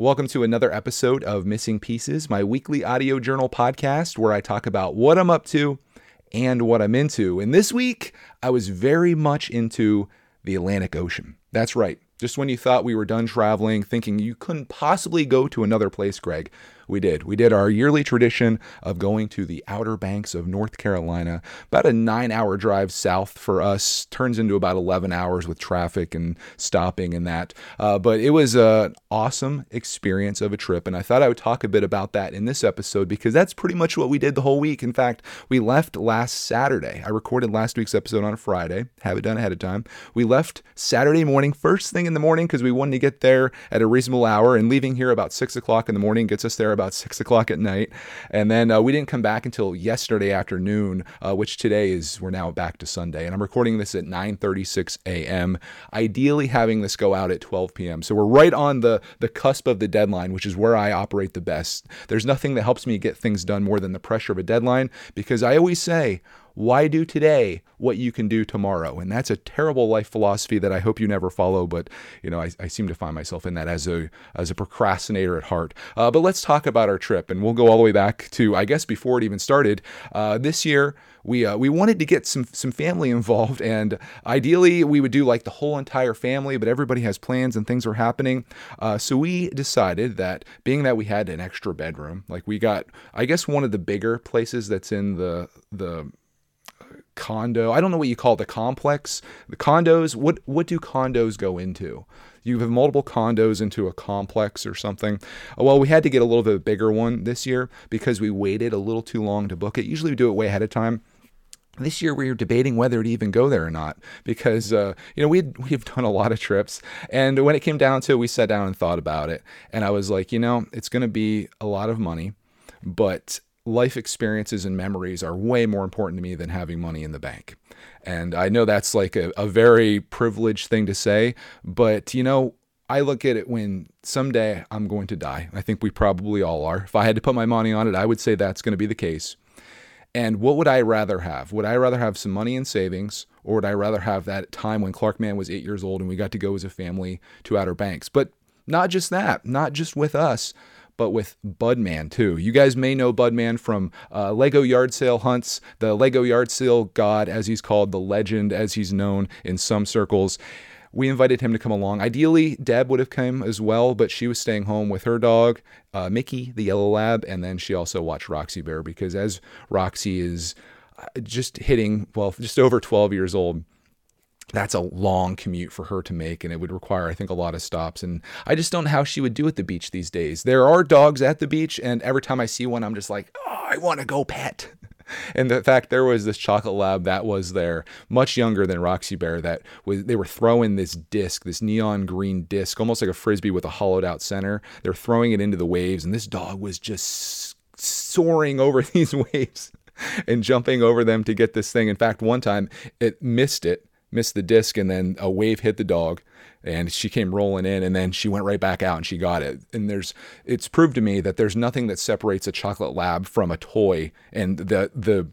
Welcome to another episode of Missing Pieces, my weekly audio journal podcast where I talk about what I'm up to and what I'm into. And this week, I was very much into the Atlantic Ocean. That's right. Just when you thought we were done traveling, thinking you couldn't possibly go to another place, Greg, we did. We did our yearly tradition of going to the Outer Banks of North Carolina. About a nine hour drive south for us, turns into about 11 hours with traffic and stopping and that. Uh, but it was an awesome experience of a trip. And I thought I would talk a bit about that in this episode because that's pretty much what we did the whole week. In fact, we left last Saturday. I recorded last week's episode on a Friday, have it done ahead of time. We left Saturday morning, first thing in the morning, because we wanted to get there at a reasonable hour. And leaving here about six o'clock in the morning gets us there about six o'clock at night. And then uh, we didn't come back until yesterday afternoon, uh, which today is we're now back to Sunday. And I'm recording this at 9:36 a.m. Ideally, having this go out at 12 p.m. So we're right on the the cusp of the deadline, which is where I operate the best. There's nothing that helps me get things done more than the pressure of a deadline because I always say why do today what you can do tomorrow? And that's a terrible life philosophy that I hope you never follow. But you know, I, I seem to find myself in that as a as a procrastinator at heart. Uh, but let's talk about our trip, and we'll go all the way back to I guess before it even started. Uh, this year, we uh, we wanted to get some some family involved, and ideally we would do like the whole entire family. But everybody has plans and things are happening, uh, so we decided that being that we had an extra bedroom, like we got I guess one of the bigger places that's in the the condo. I don't know what you call the complex. The condos. What what do condos go into? You have multiple condos into a complex or something. Well, we had to get a little bit bigger one this year because we waited a little too long to book it. Usually we do it way ahead of time. This year we were debating whether to even go there or not because uh, you know we we've done a lot of trips and when it came down to it, we sat down and thought about it and I was like you know it's going to be a lot of money, but life experiences and memories are way more important to me than having money in the bank. And I know that's like a, a very privileged thing to say, but you know, I look at it when someday I'm going to die. I think we probably all are. If I had to put my money on it, I would say that's going to be the case. And what would I rather have? Would I rather have some money in savings, or would I rather have that time when Clark Man was eight years old and we got to go as a family to Outer Banks? But not just that, not just with us, but with Budman too. You guys may know Budman from uh, Lego yard sale hunts, the Lego yard sale god, as he's called, the legend, as he's known in some circles. We invited him to come along. Ideally, Deb would have come as well, but she was staying home with her dog, uh, Mickey, the yellow lab, and then she also watched Roxy Bear because as Roxy is uh, just hitting, well, just over 12 years old, that's a long commute for her to make and it would require i think a lot of stops and i just don't know how she would do at the beach these days. There are dogs at the beach and every time i see one i'm just like oh i want to go pet. And the fact there was this chocolate lab that was there much younger than roxy bear that was they were throwing this disc this neon green disc almost like a frisbee with a hollowed out center. They're throwing it into the waves and this dog was just soaring over these waves and jumping over them to get this thing. In fact one time it missed it missed the disc and then a wave hit the dog and she came rolling in and then she went right back out and she got it. And there's it's proved to me that there's nothing that separates a chocolate lab from a toy and the the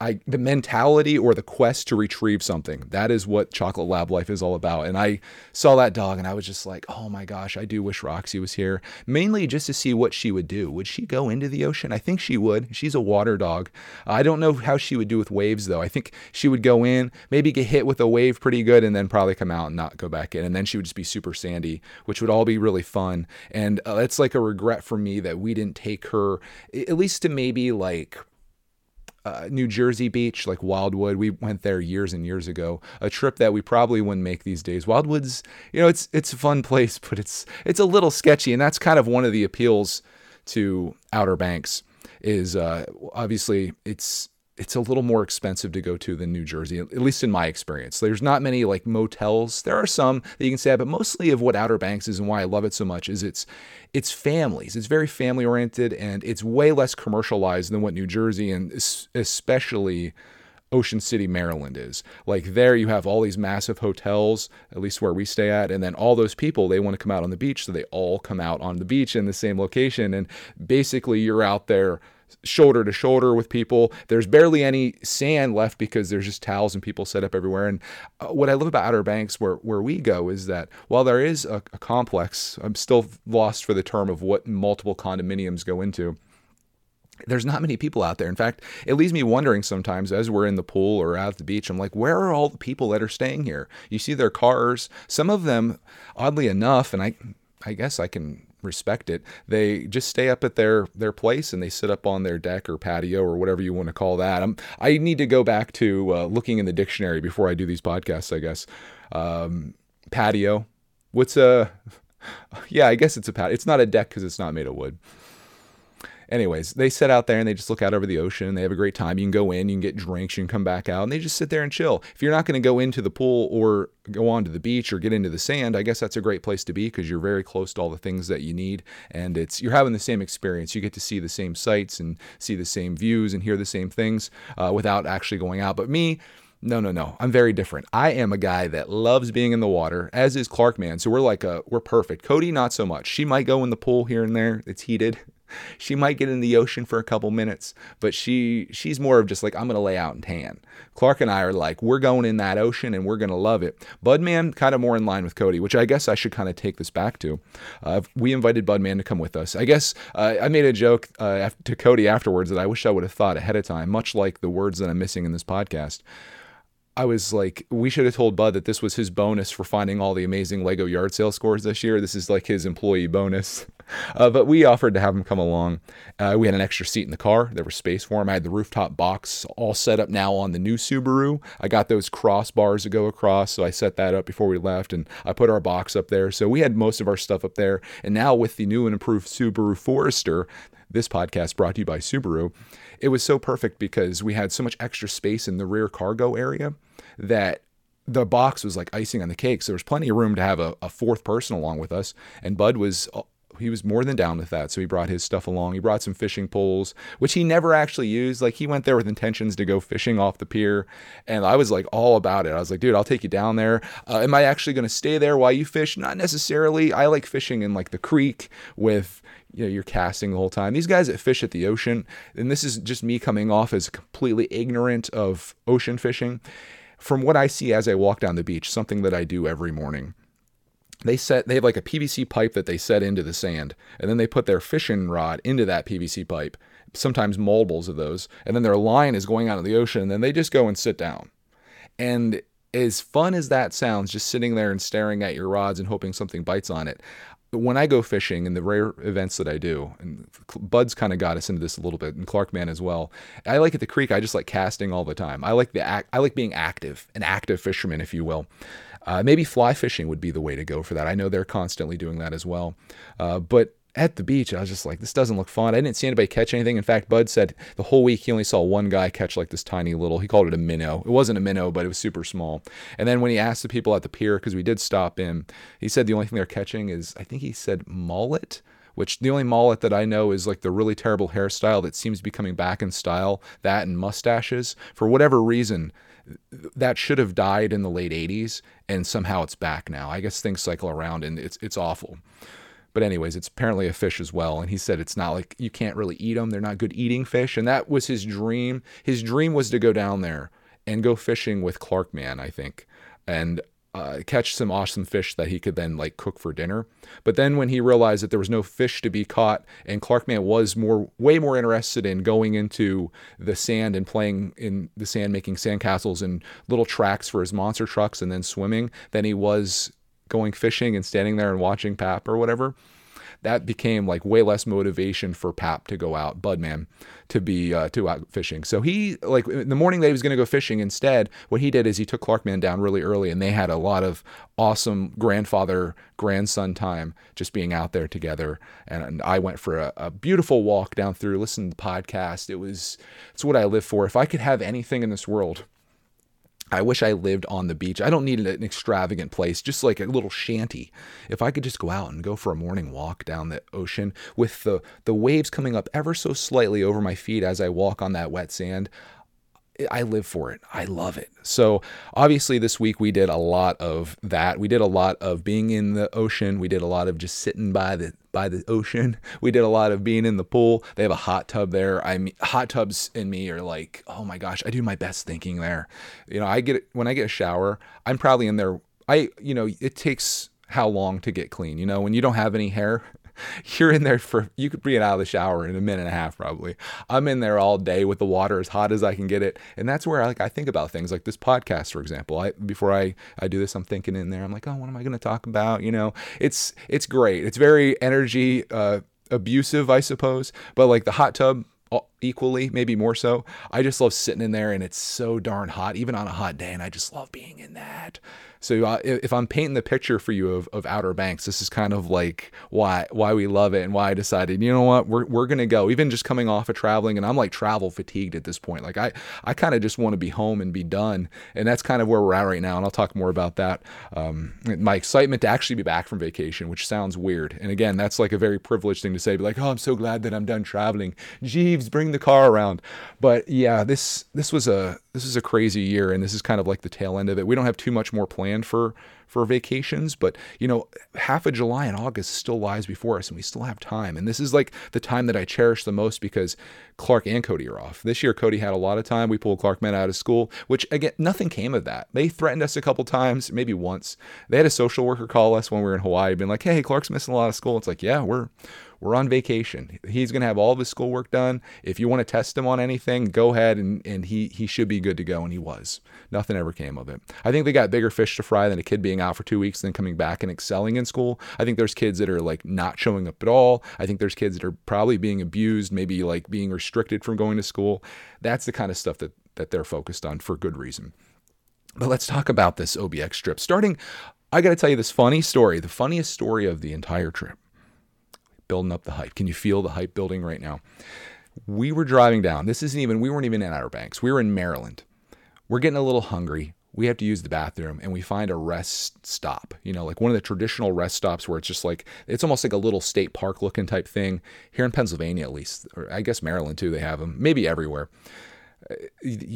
I, the mentality or the quest to retrieve something. That is what Chocolate Lab Life is all about. And I saw that dog and I was just like, oh my gosh, I do wish Roxy was here. Mainly just to see what she would do. Would she go into the ocean? I think she would. She's a water dog. I don't know how she would do with waves though. I think she would go in, maybe get hit with a wave pretty good, and then probably come out and not go back in. And then she would just be super sandy, which would all be really fun. And uh, it's like a regret for me that we didn't take her, at least to maybe like uh, New Jersey beach, like Wildwood. We went there years and years ago. A trip that we probably wouldn't make these days. Wildwood's, you know, it's it's a fun place, but it's it's a little sketchy, and that's kind of one of the appeals to Outer Banks. Is uh, obviously it's it's a little more expensive to go to than New Jersey, at least in my experience. There's not many like motels. There are some that you can stay at, but mostly of what Outer Banks is and why I love it so much is it's it's families. It's very family oriented and it's way less commercialized than what New Jersey and especially Ocean City, Maryland is. Like there you have all these massive hotels, at least where we stay at, and then all those people they want to come out on the beach, so they all come out on the beach in the same location and basically you're out there shoulder to shoulder with people. There's barely any sand left because there's just towels and people set up everywhere. And uh, what I love about Outer Banks, where where we go, is that while there is a, a complex, I'm still lost for the term of what multiple condominiums go into there's not many people out there. In fact, it leaves me wondering sometimes as we're in the pool or out at the beach, I'm like, where are all the people that are staying here? You see their cars. Some of them, oddly enough, and I I guess I can respect it. They just stay up at their their place and they sit up on their deck or patio or whatever you want to call that. I'm, I need to go back to uh, looking in the dictionary before I do these podcasts. I guess um, patio. What's a yeah? I guess it's a pat. It's not a deck because it's not made of wood anyways, they sit out there and they just look out over the ocean. They have a great time. You can go in, you can get drinks, you can come back out, and they just sit there and chill. If you're not going to go into the pool or go on to the beach or get into the sand, I guess that's a great place to be because you're very close to all the things that you need, and it's you're having the same experience. You get to see the same sights and see the same views and hear the same things uh, without actually going out. But me. No, no, no. I'm very different. I am a guy that loves being in the water, as is Clark Man. So we're like a we're perfect. Cody, not so much. She might go in the pool here and there. It's heated she might get in the ocean for a couple minutes, but she she's more of just like I'm gonna lay out and tan. Clark and I are like we're going in that ocean and we're gonna love it. Budman kind of more in line with Cody, which I guess I should kind of take this back to. Uh, we invited Budman to come with us. I guess uh, I made a joke uh, to Cody afterwards that I wish I would have thought ahead of time, much like the words that I'm missing in this podcast. I was like, we should have told Bud that this was his bonus for finding all the amazing Lego yard sale scores this year. This is like his employee bonus. Uh, but we offered to have him come along. Uh, we had an extra seat in the car. There was space for him. I had the rooftop box all set up now on the new Subaru. I got those crossbars to go across, so I set that up before we left, and I put our box up there. So we had most of our stuff up there. And now with the new and improved Subaru Forester, this podcast brought to you by Subaru, it was so perfect because we had so much extra space in the rear cargo area that the box was like icing on the cake. So there was plenty of room to have a, a fourth person along with us. And Bud was he was more than down with that. So he brought his stuff along. He brought some fishing poles, which he never actually used. Like he went there with intentions to go fishing off the pier, and I was like all about it. I was like, dude, I'll take you down there. Uh, am I actually going to stay there while you fish? Not necessarily. I like fishing in like the creek with you know you're casting the whole time. These guys that fish at the ocean, and this is just me coming off as completely ignorant of ocean fishing from what I see as I walk down the beach, something that I do every morning. They set they have like a PVC pipe that they set into the sand, and then they put their fishing rod into that PVC pipe, sometimes multiples of those, and then their line is going out of the ocean, and then they just go and sit down. And as fun as that sounds, just sitting there and staring at your rods and hoping something bites on it, when I go fishing in the rare events that I do, and Bud's kind of got us into this a little bit, and Clark Man as well. I like at the creek. I just like casting all the time. I like the act. I like being active, an active fisherman, if you will. Uh, maybe fly fishing would be the way to go for that. I know they're constantly doing that as well. Uh, but at the beach, I was just like, this doesn't look fun. I didn't see anybody catch anything. In fact, Bud said the whole week he only saw one guy catch like this tiny little, he called it a minnow. It wasn't a minnow, but it was super small. And then when he asked the people at the pier, because we did stop in, he said the only thing they're catching is, I think he said mullet which the only mullet that I know is like the really terrible hairstyle that seems to be coming back in style, that and mustaches. For whatever reason, that should have died in the late 80s and somehow it's back now. I guess things cycle around and it's it's awful. But anyways, it's apparently a fish as well. And he said it's not like you can't really eat them. They're not good eating fish. And that was his dream. His dream was to go down there and go fishing with Clark Man, I think, and uh, catch some awesome fish that he could then like cook for dinner. But then when he realized that there was no fish to be caught, and Clark Man was more, way more interested in going into the sand and playing in the sand, making sandcastles and little tracks for his monster trucks, and then swimming than he was going fishing and standing there and watching Pap or whatever, that became like way less motivation for Pap to go out, Budman, to be uh, to out fishing. So he like in the morning that he was going to go fishing, instead, what he did is he took Clarkman down really early, and they had a lot of awesome grandfather grandson time just being out there together. And, and I went for a, a beautiful walk down through, listened to the podcast. It was it's what I live for. If I could have anything in this world I wish I lived on the beach. I don't need an extravagant place, just like a little shanty. If I could just go out and go for a morning walk down the ocean with the, the waves coming up ever so slightly over my feet as I walk on that wet sand, I live for it. I love it. So, obviously, this week we did a lot of that. We did a lot of being in the ocean. We did a lot of just sitting by the by the ocean. We did a lot of being in the pool. They have a hot tub there. I mean, hot tubs in me are like, oh my gosh, I do my best thinking there. You know, I get when I get a shower, I'm probably in there. I, you know, it takes how long to get clean. You know, when you don't have any hair, you're in there for you could be out of the shower in a minute and a half probably. I'm in there all day with the water as hot as I can get it, and that's where I like I think about things like this podcast, for example. I before I I do this, I'm thinking in there. I'm like, oh, what am I going to talk about? You know, it's it's great. It's very energy uh, abusive, I suppose, but like the hot tub equally, maybe more so. I just love sitting in there and it's so darn hot, even on a hot day, and I just love being in that. So uh, if I'm painting the picture for you of, of Outer Banks, this is kind of like why why we love it and why I decided, you know what, we're, we're gonna go. Even just coming off of traveling, and I'm like travel fatigued at this point. Like I I kind of just want to be home and be done, and that's kind of where we're at right now. And I'll talk more about that. Um, my excitement to actually be back from vacation, which sounds weird, and again, that's like a very privileged thing to say. Be like, oh, I'm so glad that I'm done traveling. Jeeves, bring the car around. But yeah, this this was a this is a crazy year, and this is kind of like the tail end of it. We don't have too much more planned for for vacations, but you know, half of July and August still lies before us, and we still have time. And this is like the time that I cherish the most because Clark and Cody are off. This year, Cody had a lot of time. We pulled Clark Man out of school, which again, nothing came of that. They threatened us a couple times, maybe once. They had a social worker call us when we were in Hawaii, being like, "Hey, Clark's missing a lot of school." It's like, yeah, we're we're on vacation. He's going to have all of his schoolwork done. If you want to test him on anything, go ahead and, and he, he should be good to go. And he was. Nothing ever came of it. I think they got bigger fish to fry than a kid being out for two weeks and then coming back and excelling in school. I think there's kids that are like not showing up at all. I think there's kids that are probably being abused, maybe like being restricted from going to school. That's the kind of stuff that, that they're focused on for good reason. But let's talk about this OBX trip. Starting, I got to tell you this funny story, the funniest story of the entire trip building up the hype. Can you feel the hype building right now? We were driving down. This isn't even, we weren't even in Outer Banks. We were in Maryland. We're getting a little hungry. We have to use the bathroom and we find a rest stop, you know, like one of the traditional rest stops where it's just like, it's almost like a little state park looking type thing here in Pennsylvania, at least, or I guess Maryland too, they have them, maybe everywhere. Uh,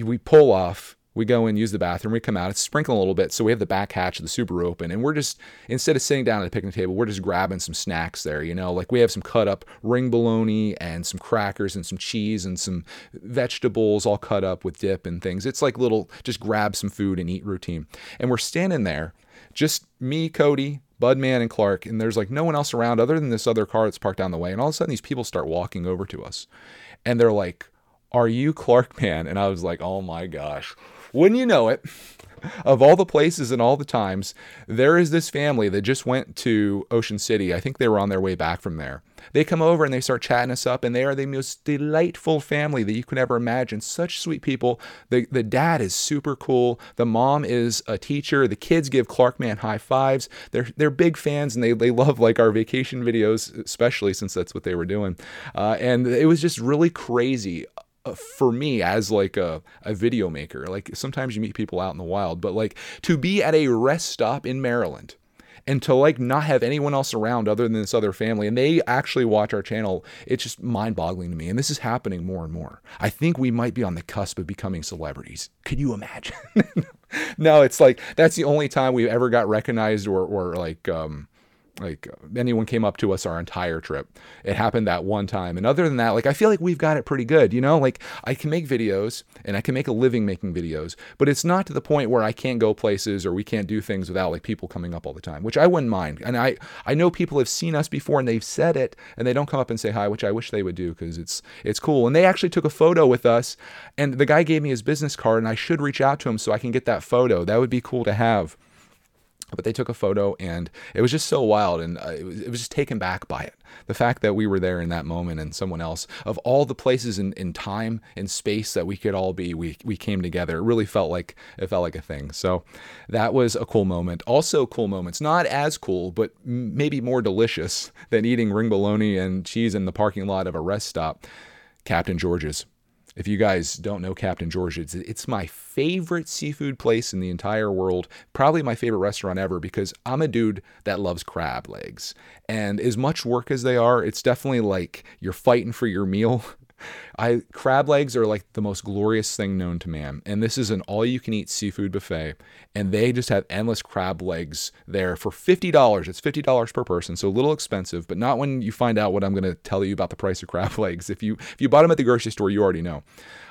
we pull off we go in, use the bathroom, we come out, it's sprinkling a little bit. So we have the back hatch of the Subaru open, and we're just, instead of sitting down at the picnic table, we're just grabbing some snacks there, you know, like we have some cut up ring bologna and some crackers and some cheese and some vegetables all cut up with dip and things. It's like little, just grab some food and eat routine. And we're standing there, just me, Cody, Budman, and Clark, and there's like no one else around other than this other car that's parked down the way. And all of a sudden, these people start walking over to us, and they're like, Are you Clark Man? And I was like, Oh my gosh wouldn't you know it? Of all the places and all the times, there is this family that just went to Ocean City. I think they were on their way back from there. They come over and they start chatting us up, and they are the most delightful family that you can ever imagine. Such sweet people. The, the dad is super cool. The mom is a teacher. The kids give Clark Man high fives. They're, they're big fans and they, they love like our vacation videos, especially since that's what they were doing. Uh, and it was just really crazy uh, for me as like a, a video maker. Like sometimes you meet people out in the wild but like to be at a rest stop in maryland and to like not have anyone else around other than this other family and they actually watch our channel it's just mind-boggling to me and this is happening more and more. I think we might be on the cusp of becoming celebrities. Could you imagine? No it's like that's the only time we've ever got recognized or or like um like anyone came up to us our entire trip. It happened that one time. And other than that, like I feel like we've got it pretty good, you know? Like I can make videos and I can make a living making videos, but it's not to the point where I can't go places or we can't do things without like people coming up all the time, which I wouldn't mind. And I I know people have seen us before and they've said it and they don't come up and say hi, which I wish they would do cuz it's it's cool. And they actually took a photo with us and the guy gave me his business card and I should reach out to him so I can get that photo. That would be cool to have but they took a photo and it was just so wild and uh, it, was, it was just taken back by it. The fact that we were there in that moment and someone else of all the places in, in time and space that we could all be we, we came together. It really felt like it felt like a thing. So that was a cool moment. Also cool moments not as cool but maybe more delicious than eating ring bologna and cheese in the parking lot of a rest stop captain george's if you guys don't know Captain George, it's, it's my favorite seafood place in the entire world. Probably my favorite restaurant ever because I'm a dude that loves crab legs. And as much work as they are, it's definitely like you're fighting for your meal. I crab legs are like the most glorious thing known to man, and this is an all-you-can-eat seafood buffet, and they just have endless crab legs there for fifty dollars. It's fifty dollars per person, so a little expensive, but not when you find out what I'm going to tell you about the price of crab legs. If you if you bought them at the grocery store, you already know.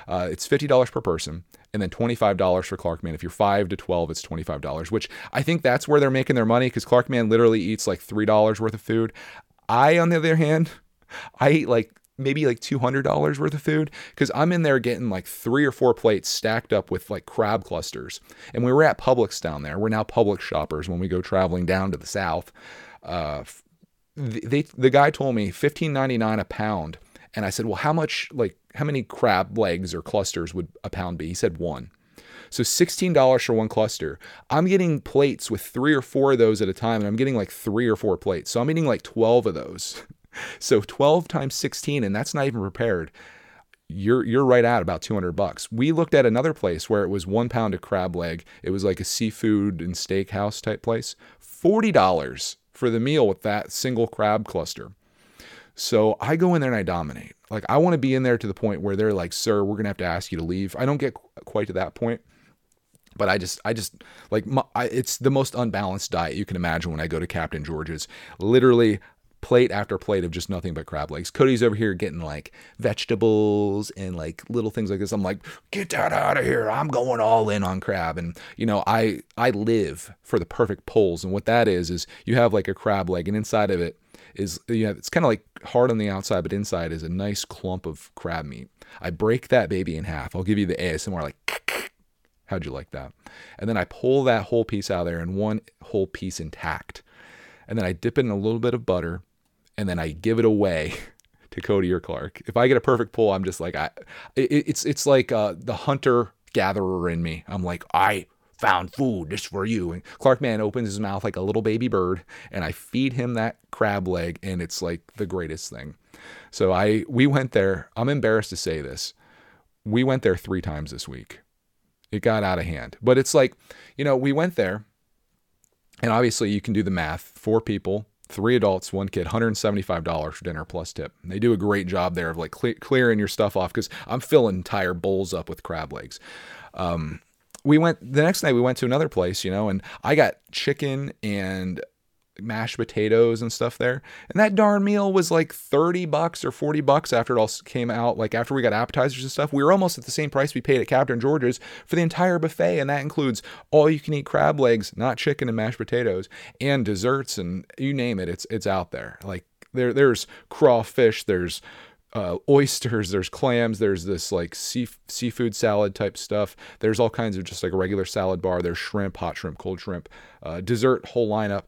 Uh, it's fifty dollars per person, and then twenty five dollars for Clarkman. If you're five to twelve, it's twenty five dollars, which I think that's where they're making their money because Clarkman literally eats like three dollars worth of food. I, on the other hand, I eat like maybe like $200 worth of food because I'm in there getting like three or four plates stacked up with like crab clusters. And we were at Publix down there. We're now Publix shoppers when we go traveling down to the south. Uh, they, the guy told me $15.99 a pound. And I said, well, how much, like, how many crab legs or clusters would a pound be? He said one. So $16 for one cluster. I'm getting plates with three or four of those at a time, and I'm getting like three or four plates. So I'm eating like 12 of those. So 12 times 16, and that's not even prepared. You're you're right at about 200 bucks. We looked at another place where it was one pound of crab leg. It was like a seafood and steakhouse type place. Forty dollars for the meal with that single crab cluster. So I go in there and I dominate. Like I want to be in there to the point where they're like, "Sir, we're gonna have to ask you to leave." I don't get quite to that point, but I just, I just like, my, I, it's the most unbalanced diet you can imagine when I go to Captain George's. Literally, plate after plate of just nothing but crab legs. Cody's over here getting like vegetables and like little things like this. I'm like, get that out of here. I'm going all in on crab. And you know, I I live for the perfect pulls. And what that is is you have like a crab leg and inside of it is you know, it's kind of like hard on the outside, but inside is a nice clump of crab meat. I break that baby in half. I'll give you the ASMR like how'd you like that? And then I pull that whole piece out of there and one whole piece intact. And then I dip it in a little bit of butter and then I give it away to Cody or Clark. If I get a perfect pull, I'm just like I it, it's it's like uh, the hunter gatherer in me. I'm like I found food just for you. And Clark Man opens his mouth like a little baby bird and I feed him that crab leg and it's like the greatest thing. So I we went there. I'm embarrassed to say this. We went there 3 times this week. It got out of hand. But it's like, you know, we went there and obviously you can do the math. Four people, three adults, one kid, $175 for dinner plus tip. And they do a great job there of like cle- clearing your stuff off because I'm filling entire bowls up with crab legs. Um, we went the next night we went to another place you know and i got chicken and mashed potatoes and stuff there. And that darn meal was like 30 bucks or 40 bucks after it all came out. Like after we got appetizers and stuff, we were almost at the same price we paid at Captain George's for the entire buffet. And that includes all you can eat crab legs, not chicken and mashed potatoes, and desserts and you name it, it's it's out there. Like there there's crawfish, there's uh, oysters, there's clams, there's this like sea, seafood salad type stuff. There's all kinds of just like a regular salad bar. There's shrimp, hot shrimp, cold shrimp, uh, dessert, whole lineup.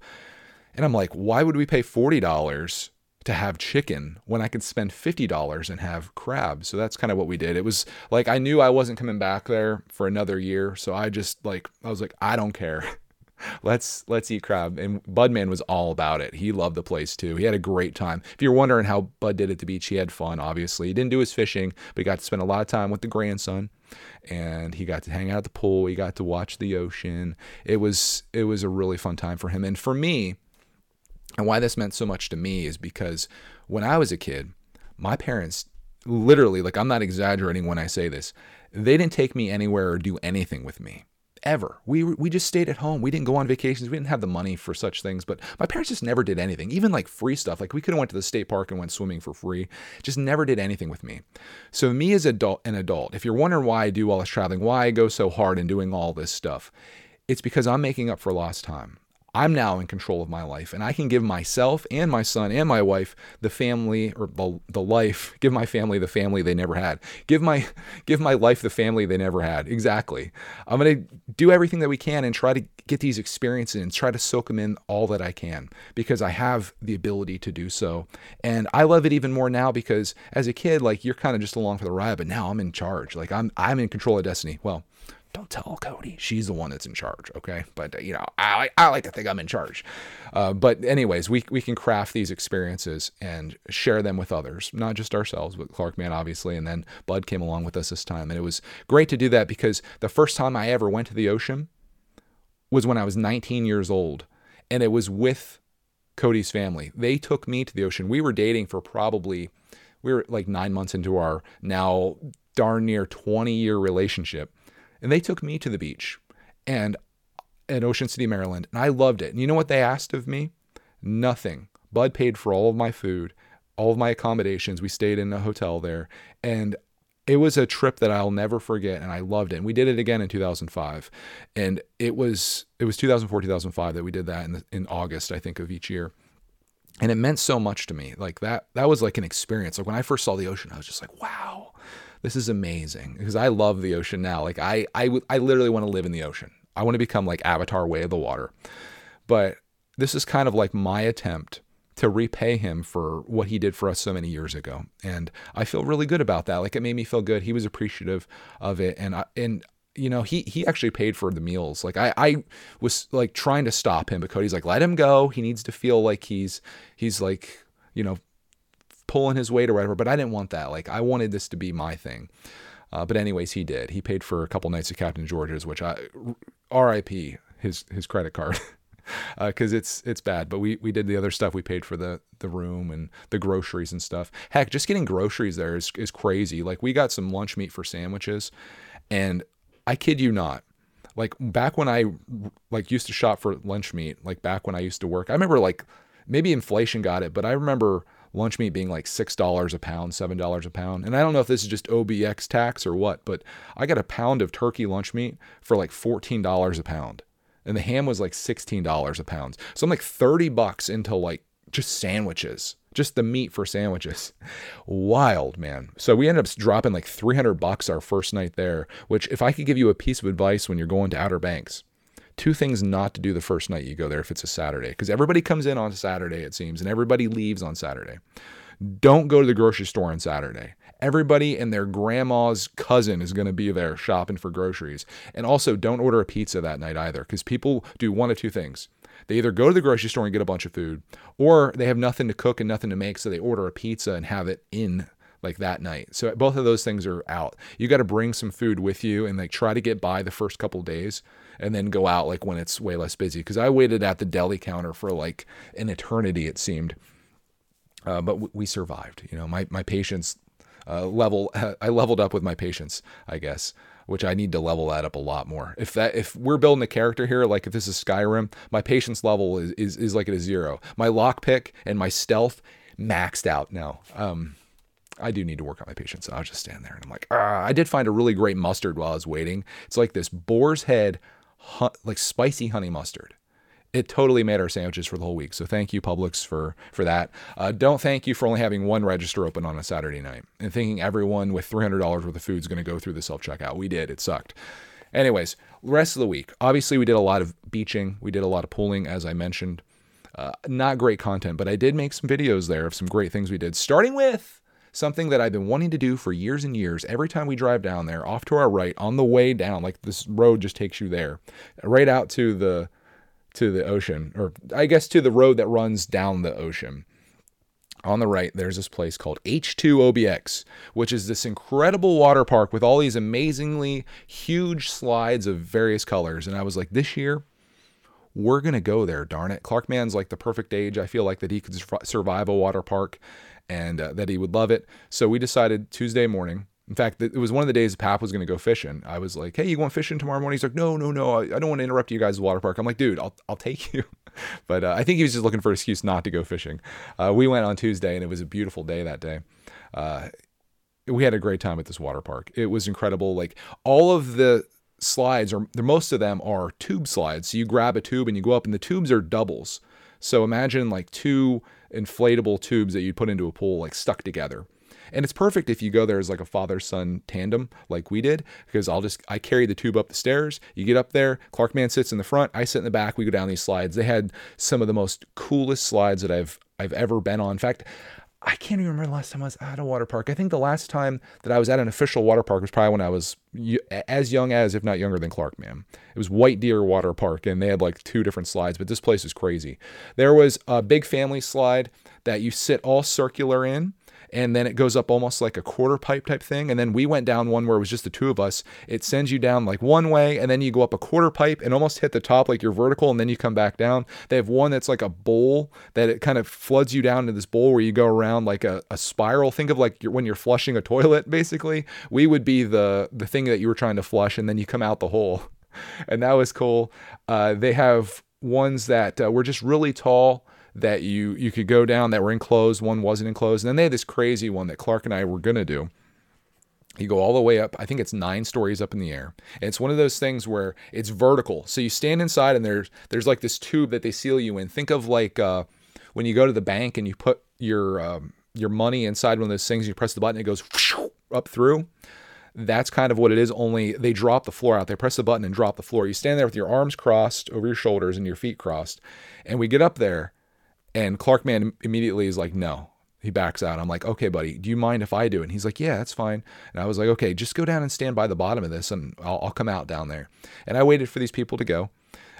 And I'm like, why would we pay $40 to have chicken when I could spend $50 and have crab? So that's kind of what we did. It was like I knew I wasn't coming back there for another year, so I just like I was like, I don't care. let's let's eat crab. And Budman was all about it. He loved the place too. He had a great time. If you're wondering how Bud did at the beach, he had fun. Obviously, he didn't do his fishing, but he got to spend a lot of time with the grandson, and he got to hang out at the pool. He got to watch the ocean. It was it was a really fun time for him. And for me, and why this meant so much to me is because when I was a kid, my parents literally, like I'm not exaggerating when I say this, they didn't take me anywhere or do anything with me. Ever. We, we just stayed at home. We didn't go on vacations. We didn't have the money for such things, but my parents just never did anything, even like free stuff. Like we could have went to the state park and went swimming for free. Just never did anything with me. So me as adult, an adult, if you're wondering why I do all this traveling, why I go so hard in doing all this stuff, it's because I'm making up for lost time. I'm now in control of my life and I can give myself and my son and my wife the family or the, the life, give my family the family they never had. Give my give my life the family they never had. Exactly. I'm going to do everything that we can and try to get these experiences and try to soak them in all that I can because I have the ability to do so. And I love it even more now because as a kid like you're kind of just along for the ride, but now I'm in charge. Like I'm I'm in control of destiny. Well, don't tell Cody. She's the one that's in charge, okay? But, uh, you know, I, I like to think I'm in charge. Uh, but, anyways, we, we can craft these experiences and share them with others, not just ourselves, but Clark Man, obviously. And then Bud came along with us this time. And it was great to do that because the first time I ever went to the ocean was when I was 19 years old. And it was with Cody's family. They took me to the ocean. We were dating for probably we were like nine months into our now darn near 20 year relationship. And they took me to the beach and at Ocean City, Maryland. And I loved it. And you know what they asked of me? Nothing. Bud paid for all of my food, all of my accommodations. We stayed in a hotel there. And it was a trip that I'll never forget and I loved it. And we did it again in 2005. And it was it was 2004 2005 that we did that in the, in August I think of each year. And it meant so much to me. Like that that was like an experience. Like when I first saw the ocean I was just like, "Wow. This is amazing." Because I love the ocean now. Like I I I literally want to live in the ocean. I want to become like Avatar way of the water. But this is kind of like my attempt to repay him for what he did for us so many years ago. And I feel really good about that. Like it made me feel good. He was appreciative of it. And I, and you know, he he actually paid for the meals. Like I I was like trying to stop him, but Cody's like, let him go. He needs to feel like he's he's like, you know, pulling his weight or whatever. But I didn't want that. Like I wanted this to be my thing. Uh, but anyways, he did. He paid for a couple nights at Captain George's, which I R.I.P. his his credit card. because uh, it's it's bad. But we we did the other stuff. We paid for the the room and the groceries and stuff. Heck, just getting groceries there is is crazy. Like we got some lunch meat for sandwiches, and I kid you not. Like back when I like used to shop for lunch meat, like back when I used to work, I remember like maybe inflation got it, but I remember lunch meat being like six dollars a pound, seven dollars a pound. And I don't know if this is just OBX tax or what, but I got a pound of turkey lunch meat for like fourteen dollars a pound and the ham was like $16 a pound. So I'm like 30 bucks into like just sandwiches, just the meat for sandwiches. Wild, man. So we ended up dropping like 300 bucks our first night there, which if I could give you a piece of advice when you're going to Outer Banks, two things not to do the first night you go there if it's a Saturday, because everybody comes in on Saturday, it seems, and everybody leaves on Saturday. Don't go to the grocery store on Saturday. Everybody and their grandma's cousin is going to be there shopping for groceries. And also, don't order a pizza that night either, because people do one of two things. They either go to the grocery store and get a bunch of food, or they have nothing to cook and nothing to make, so they order a pizza and have it in like that night. So both of those things are out. You got to bring some food with you and like try to get by the first couple days and then go out like when it's way less busy. Cause I waited at the deli counter for like an eternity, it seemed. Uh, but w- we survived. You know, my, my patience uh, level I leveled up with my patience, I guess, which I need to level that up a lot more. If that if we're building a character here, like if this is Skyrim, my patience level is is, is like at a zero. My lockpick and my stealth maxed out now. Um, I do need to work on my patience. I'll just stand there and I'm like, ah, I did find a really great mustard while I was waiting. It's like this boar's head, like spicy honey mustard it totally made our sandwiches for the whole week. So thank you, Publix, for for that. Uh, don't thank you for only having one register open on a Saturday night and thinking everyone with $300 worth of food is going to go through the self checkout. We did. It sucked. Anyways, rest of the week. Obviously, we did a lot of beaching. We did a lot of pooling, as I mentioned. Uh, not great content, but I did make some videos there of some great things we did, starting with something that I've been wanting to do for years and years. Every time we drive down there, off to our right, on the way down, like this road just takes you there, right out to the to the ocean, or I guess to the road that runs down the ocean. On the right, there's this place called H2OBX, which is this incredible water park with all these amazingly huge slides of various colors. And I was like, this year, we're going to go there, darn it. Clark Man's like the perfect age. I feel like that he could survive a water park and uh, that he would love it. So we decided Tuesday morning, in fact, it was one of the days Pap was going to go fishing. I was like, "Hey, you going fishing tomorrow morning?" He's like, "No, no, no. I, I don't want to interrupt you guys' water park." I'm like, "Dude, I'll I'll take you." but uh, I think he was just looking for an excuse not to go fishing. Uh, we went on Tuesday, and it was a beautiful day that day. Uh, we had a great time at this water park. It was incredible. Like all of the slides, or the most of them are tube slides. So you grab a tube and you go up, and the tubes are doubles. So imagine like two inflatable tubes that you'd put into a pool, like stuck together. And it's perfect if you go there as like a father son tandem, like we did, because I'll just, I carry the tube up the stairs. You get up there, Clark Man sits in the front, I sit in the back, we go down these slides. They had some of the most coolest slides that I've, I've ever been on. In fact, I can't even remember the last time I was at a water park. I think the last time that I was at an official water park was probably when I was as young as, if not younger than Clark Man. It was White Deer Water Park, and they had like two different slides, but this place is crazy. There was a big family slide that you sit all circular in and then it goes up almost like a quarter pipe type thing. And then we went down one where it was just the two of us. It sends you down like one way, and then you go up a quarter pipe and almost hit the top like you're vertical, and then you come back down. They have one that's like a bowl that it kind of floods you down to this bowl where you go around like a, a spiral. Think of like you're, when you're flushing a toilet, basically. We would be the the thing that you were trying to flush, and then you come out the hole. And that was cool. Uh, they have ones that uh, were just really tall that you you could go down that were enclosed. One wasn't enclosed, and then they had this crazy one that Clark and I were gonna do. You go all the way up. I think it's nine stories up in the air. And it's one of those things where it's vertical. So you stand inside, and there's there's like this tube that they seal you in. Think of like uh, when you go to the bank and you put your um, your money inside one of those things. You press the button, it goes up through. That's kind of what it is. Only they drop the floor out. They press the button and drop the floor. You stand there with your arms crossed over your shoulders and your feet crossed. And we get up there, and Clark Man immediately is like, no. He backs out. I'm like, okay, buddy, do you mind if I do? And he's like, yeah, that's fine. And I was like, okay, just go down and stand by the bottom of this, and I'll, I'll come out down there. And I waited for these people to go.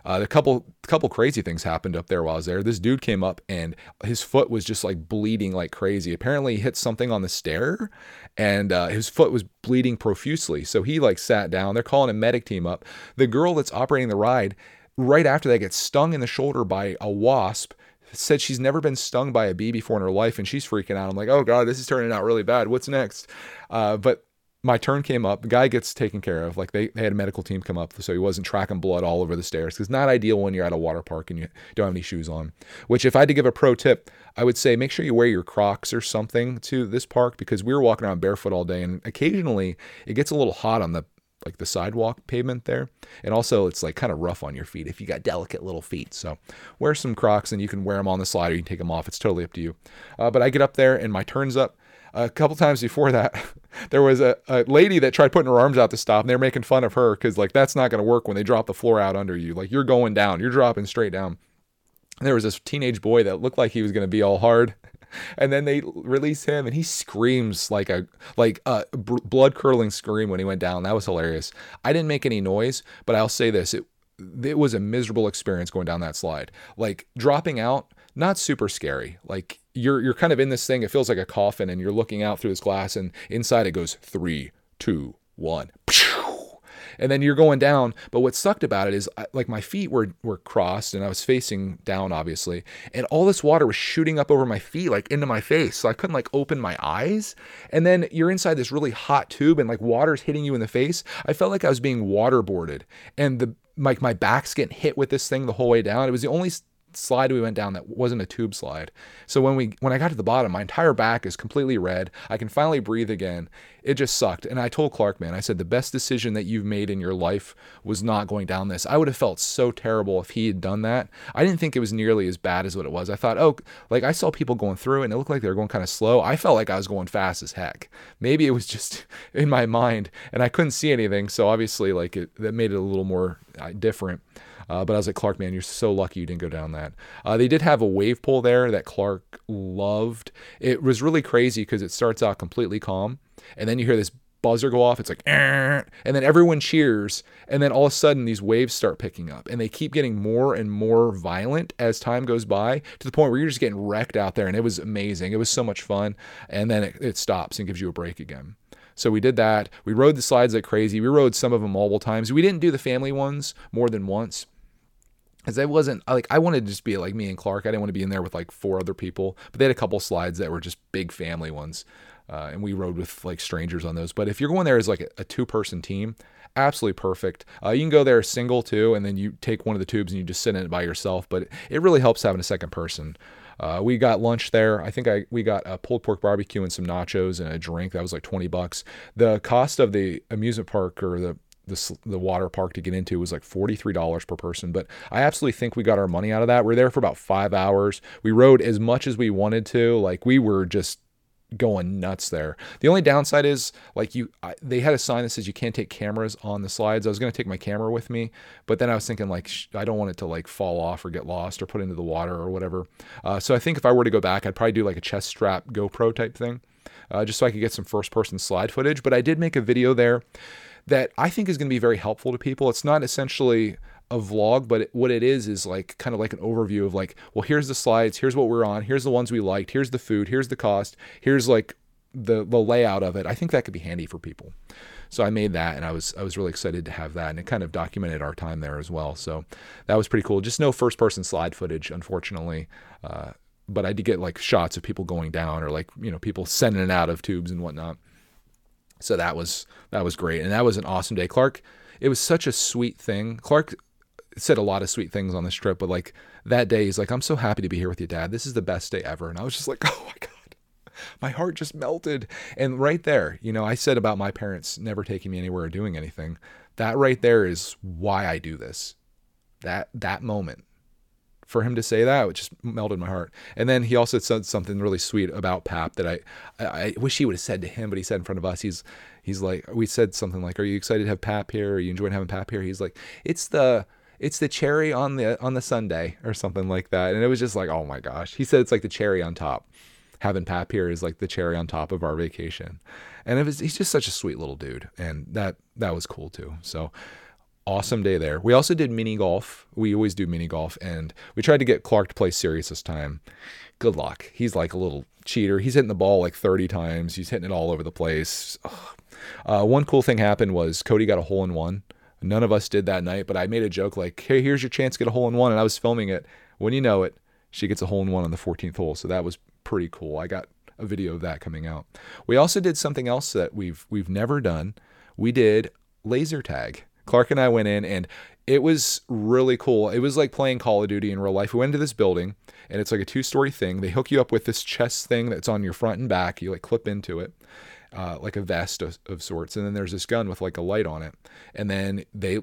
Uh, a couple couple crazy things happened up there while I was there. This dude came up and his foot was just like bleeding like crazy. Apparently, he hit something on the stair, and uh, his foot was bleeding profusely. So he like sat down. They're calling a medic team up. The girl that's operating the ride, right after that, gets stung in the shoulder by a wasp said she's never been stung by a bee before in her life and she's freaking out. I'm like, oh God, this is turning out really bad. What's next? Uh, but my turn came up. The guy gets taken care of. Like they, they had a medical team come up, so he wasn't tracking blood all over the stairs. Because not ideal when you're at a water park and you don't have any shoes on. Which, if I had to give a pro tip, I would say make sure you wear your Crocs or something to this park because we were walking around barefoot all day, and occasionally it gets a little hot on the like the sidewalk pavement there. And also it's like kind of rough on your feet if you got delicate little feet. So wear some Crocs and you can wear them on the slide or you can take them off. It's totally up to you. Uh, but I get up there and my turn's up. A couple times before that, there was a, a lady that tried putting her arms out to stop, and they're making fun of her because like that's not going to work when they drop the floor out under you. Like you're going down, you're dropping straight down. And there was this teenage boy that looked like he was going to be all hard and then they release him and he screams like a like a blood curdling scream when he went down. That was hilarious. I didn't make any noise but i'll say this. It it was a miserable experience going down that slide. Like dropping out not super scary. Like you're you're kind of in this thing. It feels like a coffin and you're looking out through this glass and inside it goes three two one and then you're going down. But what sucked about it is like my feet were were crossed and I was facing down obviously, and all this water was shooting up over my feet like into my face, so I couldn't like open my eyes. And then you're inside this really hot tube and like water's hitting you in the face. I felt like I was being waterboarded, and the like my back's getting hit with this thing the whole way down. It was the only slide we went down that wasn't a tube slide. So when we when I got to the bottom, my entire back is completely red. I can finally breathe again. It just sucked. And I told Clark, man, I said the best decision that you've made in your life was not going down this. I would have felt so terrible if he had done that. I didn't think it was nearly as bad as what it was. I thought, oh, like I saw people going through and it looked like they were going kind of slow. I felt like I was going fast as heck. Maybe it was just in my mind and I couldn't see anything. So obviously, like it that made it a little more uh, different. Uh, but I was like, Clark, man, you're so lucky you didn't go down that. Uh, they did have a wave pool there that Clark loved. It was really crazy because it starts out completely calm, and then you hear this buzzer go off. It's like, and then everyone cheers, and then all of a sudden these waves start picking up, and they keep getting more and more violent as time goes by to the point where you're just getting wrecked out there. And it was amazing. It was so much fun, and then it, it stops and gives you a break again. So we did that. We rode the slides like crazy. We rode some of them multiple times. We didn't do the family ones more than once because I wasn't like I wanted to just be like me and Clark. I didn't want to be in there with like four other people, but they had a couple slides that were just big family ones, uh, and we rode with like strangers on those. But if you're going there as like a, a two person team, absolutely perfect. Uh, you can go there single too, and then you take one of the tubes and you just sit in it by yourself. But it, really helps having a second person. Uh, we got lunch there. I think I we got a pulled pork barbecue and some nachos and a drink. That was like twenty bucks. The cost of the amusement park or the the, the water park to get into was like $43 per person. But I absolutely think we got our money out of that. We are there for about five hours. We rode as much as we wanted to. Like we were just going nuts there. The only downside is like you, I, they had a sign that says you can't take cameras on the slides. I was going to take my camera with me, but then I was thinking like, sh- I don't want it to like fall off or get lost or put into the water or whatever. Uh, so I think if I were to go back, I'd probably do like a chest strap GoPro type thing. Uh, just so I could get some first person slide footage. But I did make a video there that I think is going to be very helpful to people. It's not essentially a vlog, but what it is is like kind of like an overview of like, well, here's the slides, here's what we're on, here's the ones we liked, here's the food, here's the cost, here's like the the layout of it. I think that could be handy for people. So I made that, and I was I was really excited to have that, and it kind of documented our time there as well. So that was pretty cool. Just no first person slide footage, unfortunately. Uh, but I did get like shots of people going down or like you know people sending it out of tubes and whatnot. So that was that was great, and that was an awesome day. Clark, it was such a sweet thing. Clark said a lot of sweet things on this trip, but like that day, he's like, "I'm so happy to be here with you, Dad. This is the best day ever." And I was just like, "Oh my god." My heart just melted. And right there, you know, I said about my parents never taking me anywhere or doing anything. That right there is why I do this. That that moment for him to say that, it just melted my heart. And then he also said something really sweet about Pap that I, I wish he would have said to him, but he said in front of us. He's, he's like, we said something like, "Are you excited to have Pap here? Are you enjoying having Pap here?" He's like, "It's the." It's the cherry on the on the sundae or something like that, and it was just like, oh my gosh. He said it's like the cherry on top. Having Pap here is like the cherry on top of our vacation, and it was he's just such a sweet little dude, and that that was cool too. So awesome day there. We also did mini golf. We always do mini golf, and we tried to get Clark to play serious this time. Good luck. He's like a little cheater. He's hitting the ball like 30 times. He's hitting it all over the place. Uh, one cool thing happened was Cody got a hole in one. None of us did that night, but I made a joke like, "Hey, here's your chance to get a hole in one," and I was filming it. When you know it, she gets a hole in one on the 14th hole. So that was pretty cool. I got a video of that coming out. We also did something else that we've we've never done. We did laser tag. Clark and I went in and it was really cool. It was like playing Call of Duty in real life. We went into this building and it's like a two story thing. They hook you up with this chest thing that's on your front and back. You like clip into it. Uh, like a vest of, of sorts, and then there's this gun with like a light on it, and then they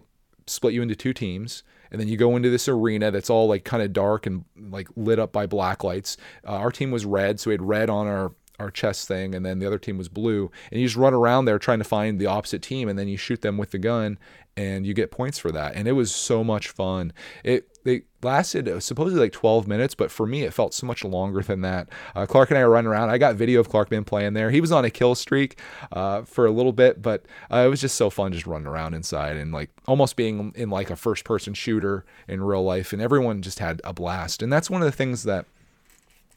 split you into two teams, and then you go into this arena that's all like kind of dark and like lit up by black lights. Uh, our team was red, so we had red on our our chest thing, and then the other team was blue. And you just run around there trying to find the opposite team, and then you shoot them with the gun, and you get points for that. And it was so much fun. It it lasted uh, supposedly like 12 minutes, but for me it felt so much longer than that. Uh, Clark and I were running around. I got video of Clark been playing there. He was on a kill streak uh, for a little bit, but uh, it was just so fun just running around inside and like almost being in like a first person shooter in real life. And everyone just had a blast. And that's one of the things that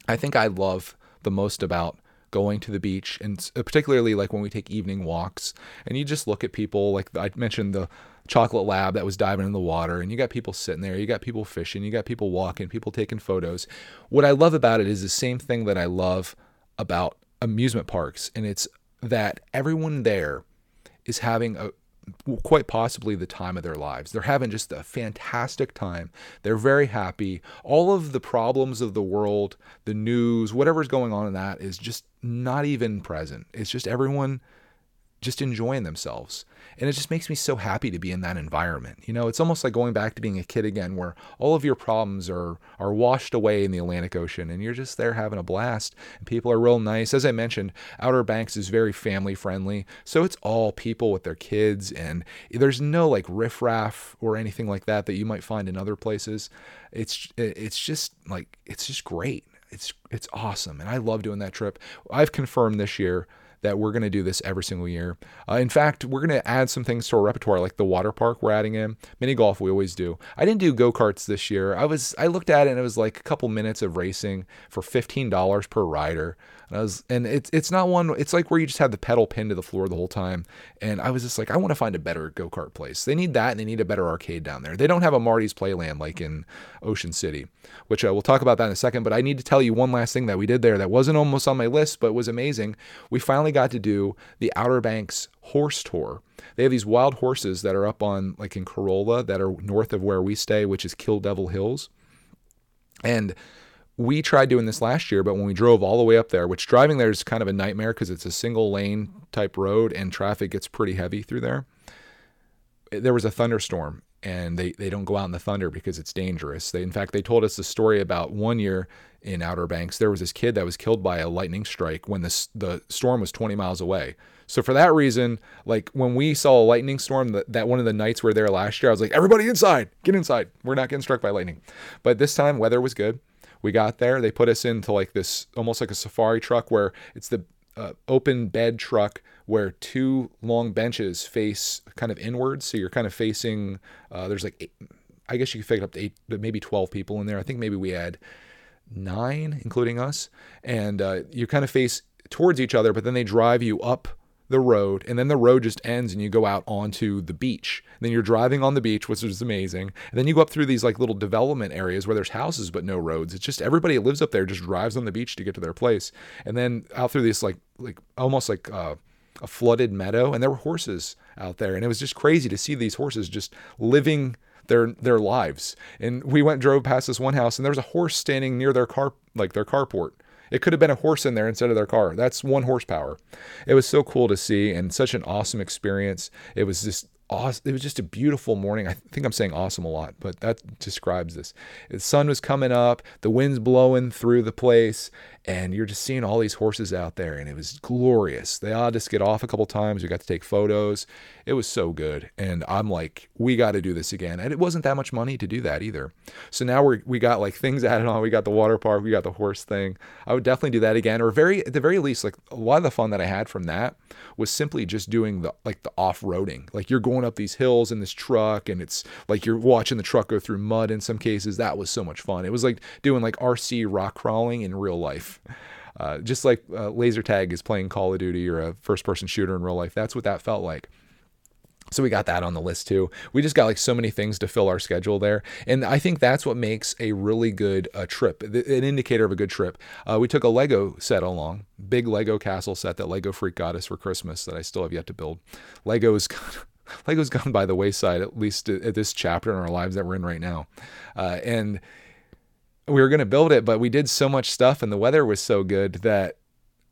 I think I love the most about going to the beach and particularly like when we take evening walks and you just look at people like I mentioned the chocolate lab that was diving in the water and you got people sitting there you got people fishing you got people walking people taking photos. What I love about it is the same thing that I love about amusement parks and it's that everyone there is having a quite possibly the time of their lives. They're having just a fantastic time. They're very happy. All of the problems of the world, the news, whatever's going on in that is just not even present. It's just everyone just enjoying themselves. And it just makes me so happy to be in that environment. You know, it's almost like going back to being a kid again where all of your problems are are washed away in the Atlantic Ocean and you're just there having a blast. And people are real nice. As I mentioned, Outer Banks is very family friendly. So it's all people with their kids and there's no like riffraff or anything like that that you might find in other places. It's it's just like it's just great. It's it's awesome. And I love doing that trip. I've confirmed this year that we're going to do this every single year. Uh, in fact, we're going to add some things to our repertoire, like the water park we're adding in. Mini golf, we always do. I didn't do go karts this year. I was I looked at it and it was like a couple minutes of racing for fifteen dollars per rider. And I was, and it's it's not one. It's like where you just have the pedal pinned to the floor the whole time. And I was just like, I want to find a better go kart place. They need that, and they need a better arcade down there. They don't have a Marty's Playland like in Ocean City, which uh, we'll talk about that in a second. But I need to tell you one last thing that we did there that wasn't almost on my list, but was amazing. We finally got to do the Outer Banks horse tour. They have these wild horses that are up on like in Corolla that are north of where we stay, which is Kill Devil Hills. And we tried doing this last year, but when we drove all the way up there, which driving there is kind of a nightmare because it's a single lane type road and traffic gets pretty heavy through there. Eh, there was a thunderstorm and they, they don't go out in the thunder because it's dangerous. They, in fact, they told us the story about one year in Outer Banks, there was this kid that was killed by a lightning strike when the, the storm was 20 miles away. So for that reason, like when we saw a lightning storm, that, that one of the nights we were there last year, I was like, everybody inside, get inside. We're not getting struck by lightning. But this time, weather was good we got there, they put us into like this almost like a safari truck where it's the uh, open bed truck where two long benches face kind of inwards. So you're kind of facing, uh, there's like eight, I guess you could fit up to eight, maybe 12 people in there. I think maybe we had nine, including us. And uh, you kind of face towards each other, but then they drive you up the road and then the road just ends and you go out onto the beach. And then you're driving on the beach, which is amazing. And then you go up through these like little development areas where there's houses but no roads. It's just everybody that lives up there just drives on the beach to get to their place. And then out through this like like almost like uh, a flooded meadow and there were horses out there and it was just crazy to see these horses just living their their lives. And we went drove past this one house and there was a horse standing near their car like their carport it could have been a horse in there instead of their car. That's one horsepower. It was so cool to see and such an awesome experience. It was just awesome. It was just a beautiful morning. I think I'm saying awesome a lot, but that describes this. The sun was coming up, the wind's blowing through the place, and you're just seeing all these horses out there, and it was glorious. They all just get off a couple times. We got to take photos. It was so good, and I'm like, we got to do this again. And it wasn't that much money to do that either. So now we we got like things added on. We got the water park. We got the horse thing. I would definitely do that again, or very at the very least, like a lot of the fun that I had from that was simply just doing the like the off roading. Like you're going up these hills in this truck, and it's like you're watching the truck go through mud in some cases. That was so much fun. It was like doing like RC rock crawling in real life. Uh, just like uh, laser tag is playing Call of Duty or a first person shooter in real life. That's what that felt like. So we got that on the list too. We just got like so many things to fill our schedule there, and I think that's what makes a really good uh, trip, an indicator of a good trip. Uh, we took a Lego set along, big Lego castle set that Lego Freak got us for Christmas that I still have yet to build. Lego's Lego's gone by the wayside, at least at this chapter in our lives that we're in right now, uh, and we were going to build it, but we did so much stuff and the weather was so good that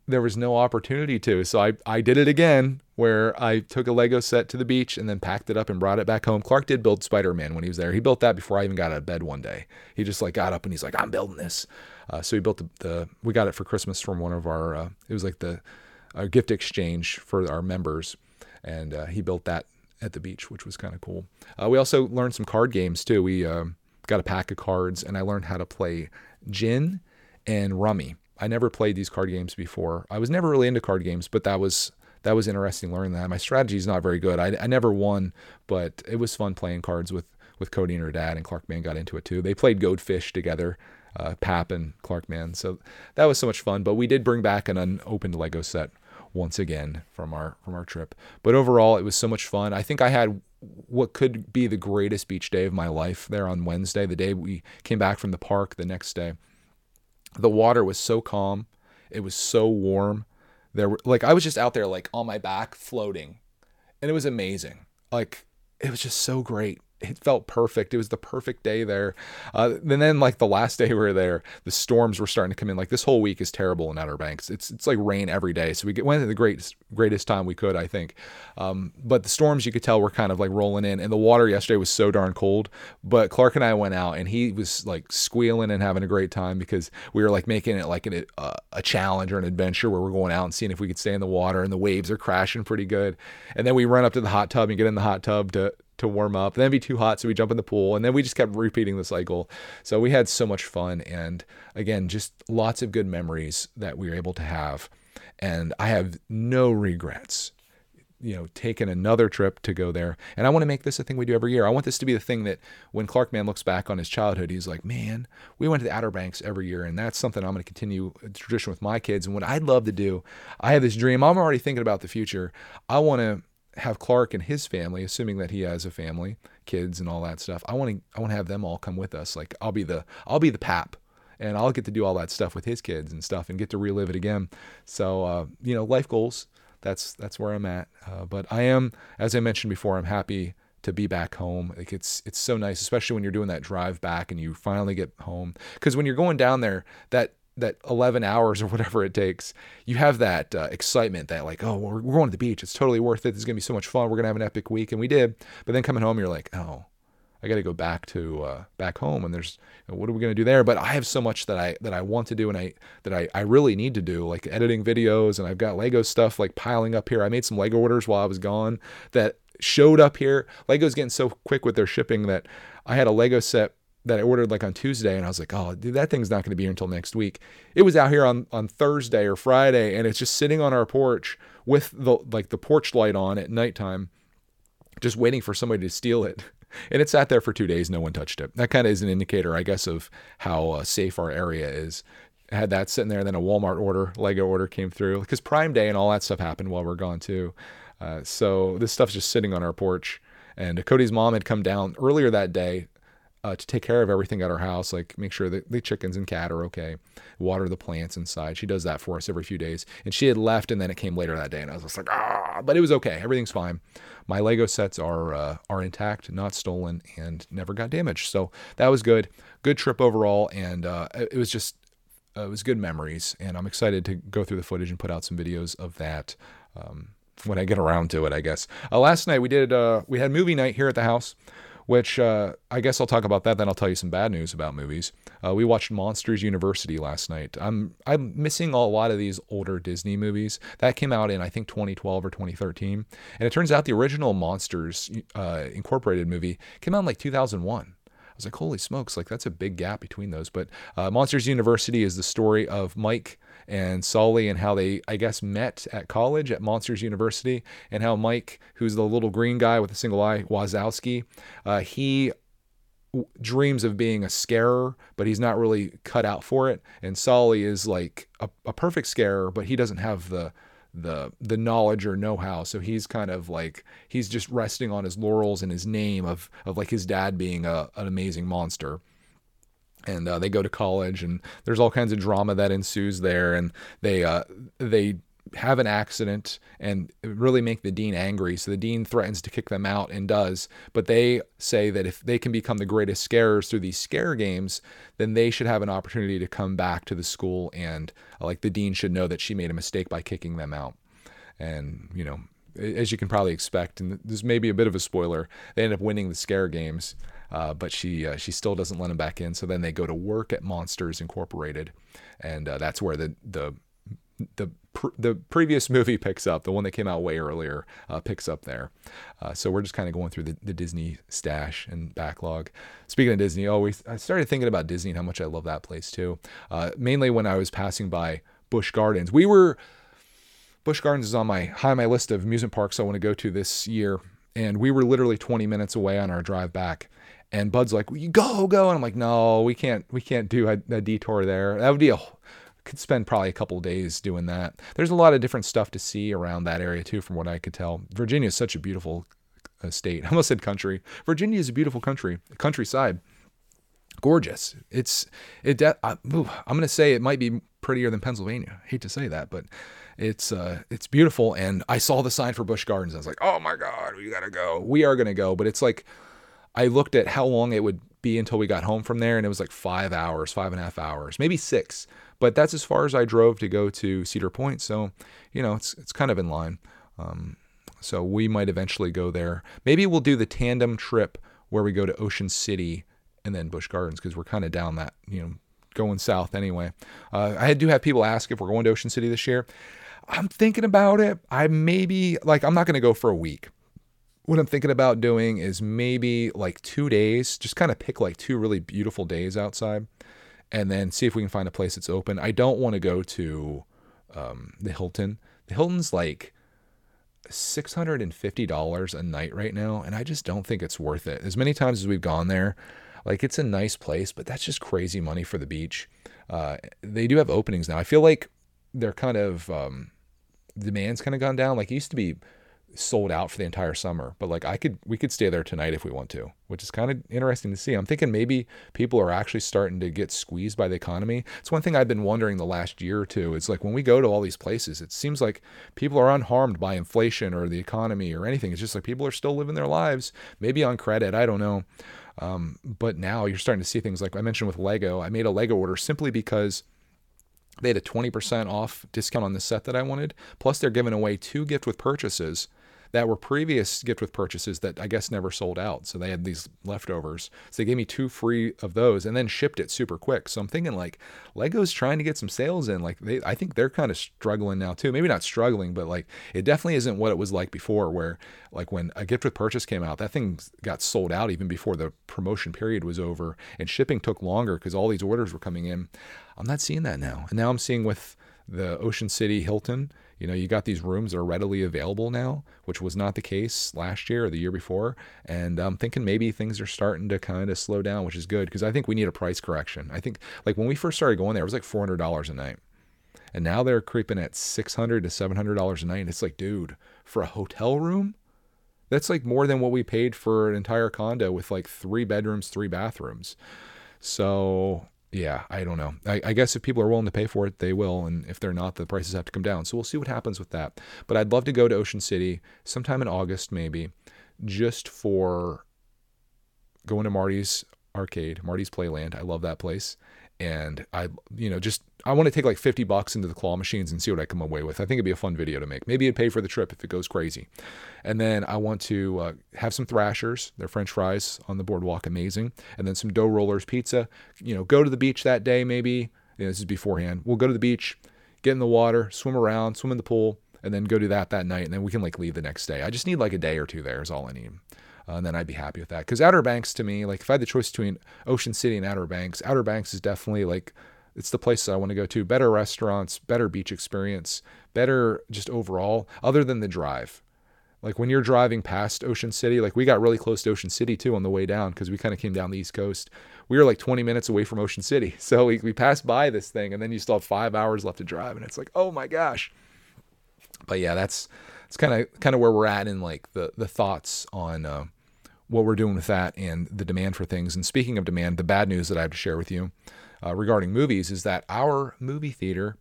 there was no opportunity to. So I, I did it again where I took a Lego set to the beach and then packed it up and brought it back home. Clark did build Spider-Man when he was there. He built that before I even got out of bed one day. He just like got up and he's like, I'm building this. Uh, so he built the, the, we got it for Christmas from one of our, uh, it was like the gift exchange for our members. And uh, he built that at the beach, which was kind of cool. Uh, we also learned some card games too. We, um, got a pack of cards, and I learned how to play gin and rummy. I never played these card games before. I was never really into card games, but that was that was interesting learning that. My strategy is not very good. I, I never won, but it was fun playing cards with with Cody and her dad, and Clark Man got into it too. They played Goldfish together, uh, Pap and Clark Man. So that was so much fun. But we did bring back an unopened Lego set once again from our from our trip. But overall, it was so much fun. I think I had what could be the greatest beach day of my life there on Wednesday, the day we came back from the park the next day. The water was so calm. It was so warm. There were like I was just out there like on my back floating. And it was amazing. Like it was just so great it felt perfect. It was the perfect day there. Uh, and then like the last day we were there, the storms were starting to come in. Like this whole week is terrible in Outer Banks. It's it's like rain every day. So we went at the greatest greatest time we could, I think. Um, but the storms you could tell were kind of like rolling in, and the water yesterday was so darn cold. But Clark and I went out, and he was like squealing and having a great time because we were like making it like an, a challenge or an adventure where we're going out and seeing if we could stay in the water, and the waves are crashing pretty good. And then we run up to the hot tub and get in the hot tub to to warm up. Then it'd be too hot, so we jump in the pool, and then we just kept repeating the cycle. So we had so much fun, and again, just lots of good memories that we were able to have. And I have no regrets, you know, taking another trip to go there. And I want to make this a thing we do every year. I want this to be the thing that when Clark Man looks back on his childhood, he's like, man, we went to the Outer Banks every year, and that's something I'm going to continue a tradition with my kids. And what I'd love to do, I have this dream. I'm already thinking about the future. I want to have Clark and his family, assuming that he has a family, kids and all that stuff. I want to I want to have them all come with us. Like I'll be the I'll be the pap and I'll get to do all that stuff with his kids and stuff and get to relive it again. So uh, you know, life goals. That's that's where I'm at. Uh, but I am, as I mentioned before, I'm happy to be back home. Like it's it's so nice, especially when you're doing that drive back and you finally get home. Because when you're going down there, that that 11 hours or whatever it takes, you have that uh, excitement that like, oh, we're, we're going to the beach. It's totally worth it. This is going to be so much fun. We're going to have an epic week. And we did. But then coming home, you're like, oh, I got to go back to uh, back home. And there's, what are we going to do there? But I have so much that I, that I want to do and I, that I, I really need to do like editing videos. And I've got Lego stuff like piling up here. I made some Lego orders while I was gone that showed up here. Lego's getting so quick with their shipping that I had a Lego set that I ordered like on Tuesday, and I was like, oh, dude, that thing's not going to be here until next week. It was out here on on Thursday or Friday, and it's just sitting on our porch with the like the porch light on at nighttime, just waiting for somebody to steal it. and it sat there for two days. No one touched it. That kind of is an indicator, I guess, of how uh, safe our area is. I had that sitting there. Then a Walmart order, Lego order came through because Prime Day and all that stuff happened while we are gone too. Uh, so this stuff's just sitting on our porch. And Cody's mom had come down earlier that day uh, to take care of everything at our house, like make sure that the chickens and cat are okay, water the plants inside. She does that for us every few days. And she had left, and then it came later that day, and I was just like, ah, but it was okay. Everything's fine. My Lego sets are uh, are intact, not stolen, and never got damaged. So that was good. Good trip overall, and uh, it was just uh, it was good memories. And I'm excited to go through the footage and put out some videos of that. Um, when I get around to it, I guess. Uh, last night we did uh, we had movie night here at the house which uh, I guess I'll talk about that. Then I'll tell you some bad news about movies. Uh, we watched Monsters University last night. I'm I'm missing a lot of these older Disney movies that came out in I think 2012 or 2013, and it turns out the original Monsters uh, Incorporated movie came out in like 2001. I was like, holy smokes, like that's a big gap between those. But uh, Monsters University is the story of Mike and Sully and how they, I guess, met at college at Monsters University, and how Mike, who's the little green guy with a single eye, Wazowski, uh, he dreams of being a scarer, but he's not really cut out for it. And Sully is like a, a perfect scarer, but he doesn't have the the the knowledge or know-how so he's kind of like he's just resting on his laurels and his name of of like his dad being a, an amazing monster and uh, they go to college and there's all kinds of drama that ensues there and they uh, they have an accident and really make the dean angry so the dean threatens to kick them out and does but they say that if they can become the greatest scarers through these scare games then they should have an opportunity to come back to the school and uh, like the dean should know that she made a mistake by kicking them out. And you know as you can probably expect and this may be a bit of a spoiler they end up winning the scare games uh, but she uh, she still doesn't let him back in. So then they go to work at Monsters Incorporated, and uh, that's where the the the pr- the previous movie picks up. The one that came out way earlier uh, picks up there. Uh, so we're just kind of going through the, the Disney stash and backlog. Speaking of Disney, oh, we, I started thinking about Disney and how much I love that place too. Uh, mainly when I was passing by Busch Gardens. We were Busch Gardens is on my high on my list of amusement parks I want to go to this year, and we were literally 20 minutes away on our drive back. And Bud's like, "You go, go," and I'm like, "No, we can't. We can't do a, a detour there. That would be a could spend probably a couple days doing that. There's a lot of different stuff to see around that area too, from what I could tell. Virginia is such a beautiful uh, state. I almost said country. Virginia is a beautiful country, countryside, gorgeous. It's it. De- I, am gonna say it might be prettier than Pennsylvania. I hate to say that, but it's uh it's beautiful. And I saw the sign for Busch Gardens. I was like, oh my god, we gotta go. We are gonna go, but it's like I looked at how long it would be until we got home from there, and it was like five hours, five and a half hours, maybe six. But that's as far as I drove to go to Cedar Point. So, you know, it's it's kind of in line. Um, so we might eventually go there. Maybe we'll do the tandem trip where we go to Ocean City and then Busch Gardens because we're kind of down that, you know, going south anyway. Uh, I do have people ask if we're going to Ocean City this year. I'm thinking about it. I maybe like I'm not going to go for a week what I'm thinking about doing is maybe like two days, just kind of pick like two really beautiful days outside and then see if we can find a place that's open. I don't want to go to um, the Hilton. The Hilton's like $650 a night right now, and I just don't think it's worth it. As many times as we've gone there, like it's a nice place, but that's just crazy money for the beach. Uh, they do have openings now. I feel like they're kind of, um, demand's kind of gone down. Like it used to be sold out for the entire summer but like i could we could stay there tonight if we want to which is kind of interesting to see. I'm thinking maybe people are actually starting to get squeezed by the economy. It's one thing i've been wondering the last year or two. It's like when we go to all these places it seems like people are unharmed by inflation or the economy or anything. It's just like people are still living their lives maybe on credit i don't know. Um, but now you're starting to see things like i mentioned with lego i made a lego order simply because they had a 20% off discount on the set that I wanted. Plus, they're giving away two gift with purchases that were previous gift with purchases that I guess never sold out. So they had these leftovers. So they gave me two free of those and then shipped it super quick. So I'm thinking like Lego's trying to get some sales in. Like they, I think they're kind of struggling now too. Maybe not struggling, but like it definitely isn't what it was like before, where like when a gift with purchase came out, that thing got sold out even before the promotion period was over, and shipping took longer because all these orders were coming in. I'm not seeing that now, and now I'm seeing with the Ocean City Hilton, you know, you got these rooms that are readily available now, which was not the case last year or the year before. And I'm thinking maybe things are starting to kind of slow down, which is good because I think we need a price correction. I think like when we first started going there, it was like $400 a night. And now they're creeping at $600 to $700 a night. And it's like, dude, for a hotel room, that's like more than what we paid for an entire condo with like three bedrooms, three bathrooms. So yeah, I don't know. I, I, guess if people are willing to pay for it, they will. And if they're not, the prices have to come down. So we'll see what happens with that. But I'd love to go to Ocean City sometime in August, maybe, just for going to Marty's arcade, Marty's Playland. I love that place and I, you know, just I want to take like 50 bucks into the claw machines and see what I come away with. I think it'd be a fun video to make. Maybe it'd pay for the trip if it goes crazy. And then I want to uh, have some thrashers, their French fries on the boardwalk, amazing. And then some dough rollers pizza. You know, go to the beach that day, maybe. You know, this is beforehand. We'll go to the beach, get in the water, swim around, swim in the pool, and then go do that that night. And then we can like leave the next day. I just need like a day or two there is all I need. Uh, and then I'd be happy with that. Because Outer Banks to me, like if I had the choice between Ocean City and Outer Banks, Outer Banks is definitely like it's the place I want to go to. Better restaurants, better beach experience, better just overall, other than the drive. Like when you're driving past Ocean City, like we got really close to Ocean City too on the way down because we kind of came down the East Coast. We were like 20 minutes away from Ocean City. So we, we passed by this thing and then you still have five hours left to drive. And it's like, oh my gosh. But yeah, that's it's kind of kind of where we're at in like the the thoughts on uh, what we're doing with that and the demand for things. And speaking of demand, the bad news that I have to share with you uh, regarding movies is that our movie theater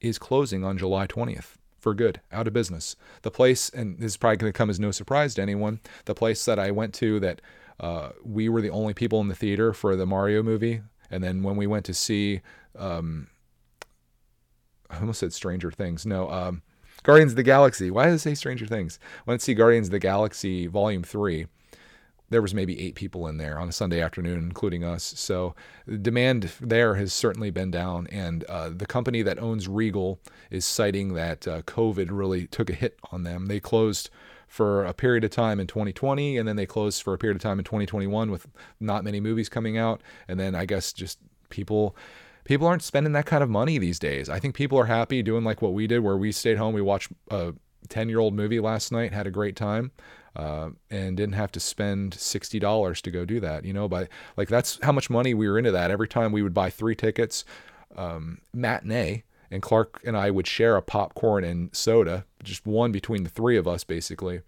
is closing on July 20th for good, out of business. The place, and this is probably going to come as no surprise to anyone, the place that I went to that uh, we were the only people in the theater for the Mario movie. And then when we went to see, um, I almost said Stranger Things. No, um, Guardians of the Galaxy. Why does it say Stranger Things? Went to see Guardians of the Galaxy Volume 3. There was maybe eight people in there on a Sunday afternoon, including us. So the demand there has certainly been down. And uh, the company that owns Regal is citing that uh, COVID really took a hit on them. They closed for a period of time in 2020, and then they closed for a period of time in 2021 with not many movies coming out. And then I guess just people people aren't spending that kind of money these days. I think people are happy doing like what we did, where we stayed home, we watched a 10 year old movie last night, had a great time. Uh, and didn't have to spend sixty dollars to go do that, you know. But like that's how much money we were into that. Every time we would buy three tickets, um, matinee, and Clark and I would share a popcorn and soda, just one between the three of us, basically.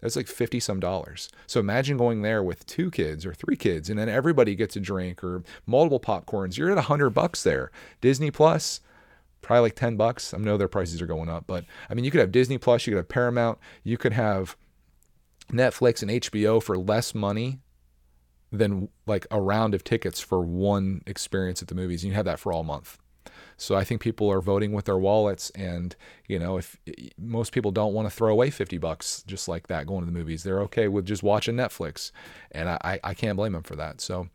That's like 50 some dollars. So imagine going there with two kids or three kids and then everybody gets a drink or multiple popcorns. You're at a hundred bucks there. Disney Plus, probably like 10 bucks. I know their prices are going up, but I mean, you could have Disney Plus, you could have Paramount, you could have Netflix and HBO for less money than like a round of tickets for one experience at the movies. And you have that for all month. So I think people are voting with their wallets, and you know, if most people don't want to throw away fifty bucks just like that going to the movies, they're okay with just watching Netflix, and I I can't blame them for that. So,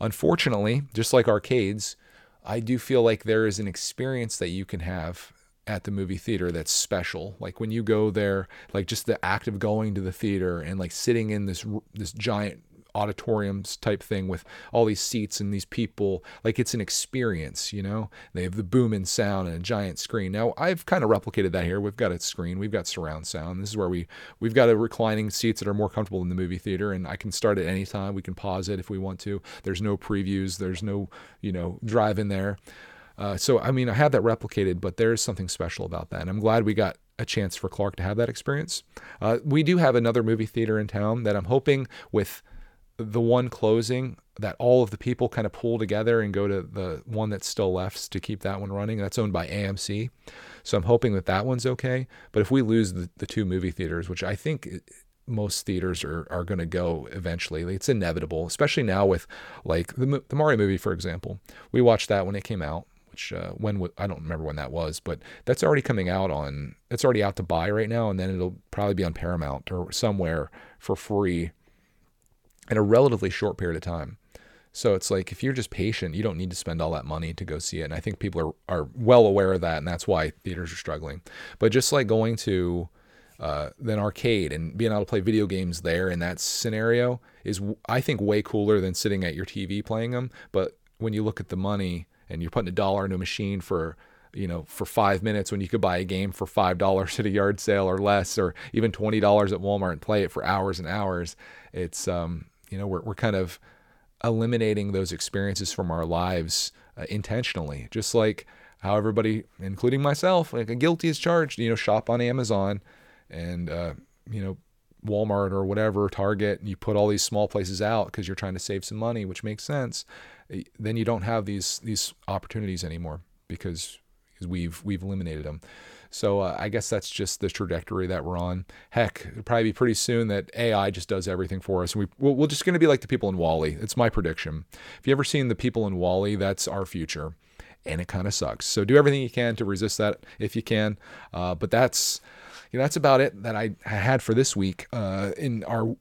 unfortunately, just like arcades, I do feel like there is an experience that you can have at the movie theater that's special. Like when you go there like just the act of going to the theater and like sitting in this this giant auditoriums type thing with all these seats and these people. Like it's an experience, you know? They have the booming sound and a giant screen. Now, I've kind of replicated that here. We've got a screen, we've got surround sound. This is where we we've got a reclining seats that are more comfortable in the movie theater and I can start at any time. We can pause it if we want to. There's no previews, there's no, you know, drive in there. Uh, so, I mean, I have that replicated, but there is something special about that. And I'm glad we got a chance for Clark to have that experience. Uh, we do have another movie theater in town that I'm hoping with the one closing that all of the people kind of pull together and go to the one that's still left to keep that one running. That's owned by AMC. So I'm hoping that that one's okay. But if we lose the, the two movie theaters, which I think most theaters are, are going to go eventually, it's inevitable, especially now with like the, the Mario movie, for example. We watched that when it came out. Which uh, when I don't remember when that was, but that's already coming out on. It's already out to buy right now, and then it'll probably be on Paramount or somewhere for free in a relatively short period of time. So it's like if you're just patient, you don't need to spend all that money to go see it. And I think people are, are well aware of that, and that's why theaters are struggling. But just like going to uh, an arcade and being able to play video games there in that scenario is, I think, way cooler than sitting at your TV playing them. But when you look at the money and you're putting a dollar into a machine for you know, for five minutes when you could buy a game for five dollars at a yard sale or less, or even twenty dollars at Walmart and play it for hours and hours. It's um, you know, we're we're kind of eliminating those experiences from our lives uh, intentionally, just like how everybody, including myself, like a guilty is charged. You know, shop on Amazon and uh, you know Walmart or whatever, Target, and you put all these small places out because you're trying to save some money, which makes sense. Then you don't have these these opportunities anymore because because we've we've eliminated them. So uh, I guess that's just the trajectory that we're on. Heck, it'll probably be pretty soon that AI just does everything for us. And we, we're just going to be like the people in WALL-E. It's my prediction. If you ever seen the people in WALL-E, that's our future. And it kind of sucks. So do everything you can to resist that if you can. Uh, but that's you know, that's about it that I had for this week uh, in our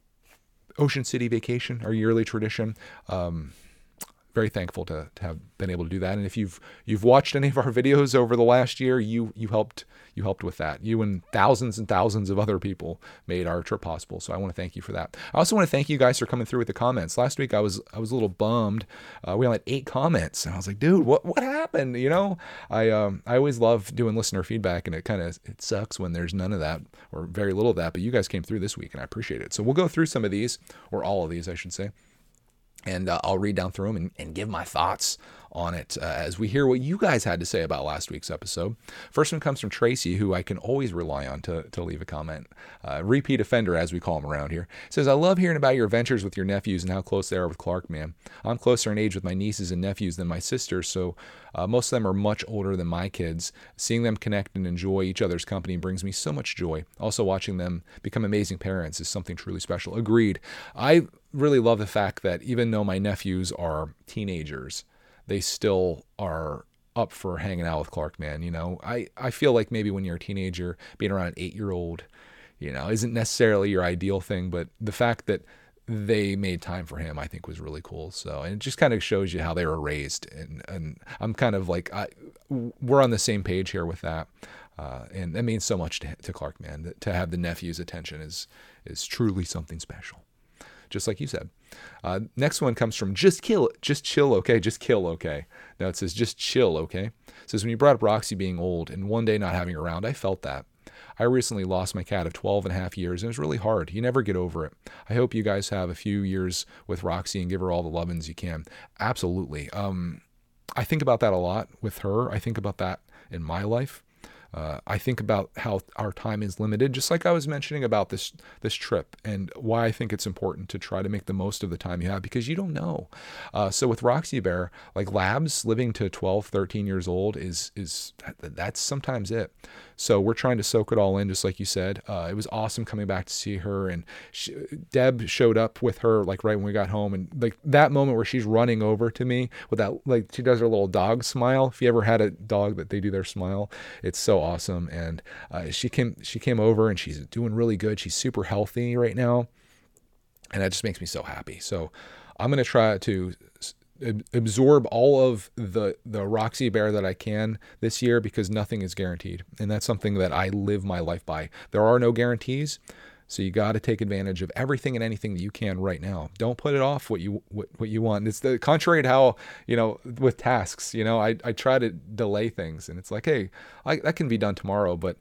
Ocean City vacation, our yearly tradition. Um, very thankful to, to have been able to do that. And if you've you've watched any of our videos over the last year, you you helped you helped with that. You and thousands and thousands of other people made our trip possible. So I want to thank you for that. I also want to thank you guys for coming through with the comments. Last week I was I was a little bummed. Uh, we only had eight comments, and I was like, dude, what what happened? You know, I um I always love doing listener feedback, and it kind of it sucks when there's none of that or very little of that. But you guys came through this week, and I appreciate it. So we'll go through some of these, or all of these, I should say and uh, I'll read down through them and, and give my thoughts on it uh, as we hear what you guys had to say about last week's episode. First one comes from Tracy, who I can always rely on to, to leave a comment. Uh, repeat offender, as we call him around here. Says, I love hearing about your adventures with your nephews and how close they are with Clark Man. I'm closer in age with my nieces and nephews than my sisters, so uh, most of them are much older than my kids. Seeing them connect and enjoy each other's company brings me so much joy. Also, watching them become amazing parents is something truly special. Agreed. I really love the fact that even though my nephews are teenagers, they still are up for hanging out with Clark Man. You know, I, I feel like maybe when you're a teenager, being around an eight year old, you know, isn't necessarily your ideal thing, but the fact that they made time for him, I think was really cool. So, and it just kind of shows you how they were raised. And, and I'm kind of like, I, we're on the same page here with that. Uh, and that means so much to, to Clark Man, to have the nephew's attention is, is truly something special just like you said. Uh, next one comes from just kill, just chill, okay, just kill, okay. Now it says just chill, okay. It says when you brought up Roxy being old and one day not having her around, I felt that. I recently lost my cat of 12 and a half years, and it was really hard. You never get over it. I hope you guys have a few years with Roxy and give her all the lovin's you can. Absolutely. Um, I think about that a lot with her. I think about that in my life. Uh, I think about how our time is limited, just like I was mentioning about this this trip, and why I think it's important to try to make the most of the time you have because you don't know. Uh, so with Roxy Bear, like labs living to 12, 13 years old is is that's sometimes it. So we're trying to soak it all in, just like you said. Uh, it was awesome coming back to see her, and she, Deb showed up with her like right when we got home, and like that moment where she's running over to me with that like she does her little dog smile. If you ever had a dog that they do their smile, it's so awesome. And uh, she came she came over and she's doing really good. She's super healthy right now, and that just makes me so happy. So I'm gonna try to absorb all of the the Roxy Bear that I can this year because nothing is guaranteed, and that's something that I live my life by. There are no guarantees. So you got to take advantage of everything and anything that you can right now. Don't put it off what you what, what you want. It's the contrary to how you know with tasks. You know, I I try to delay things, and it's like, hey, I, that can be done tomorrow, but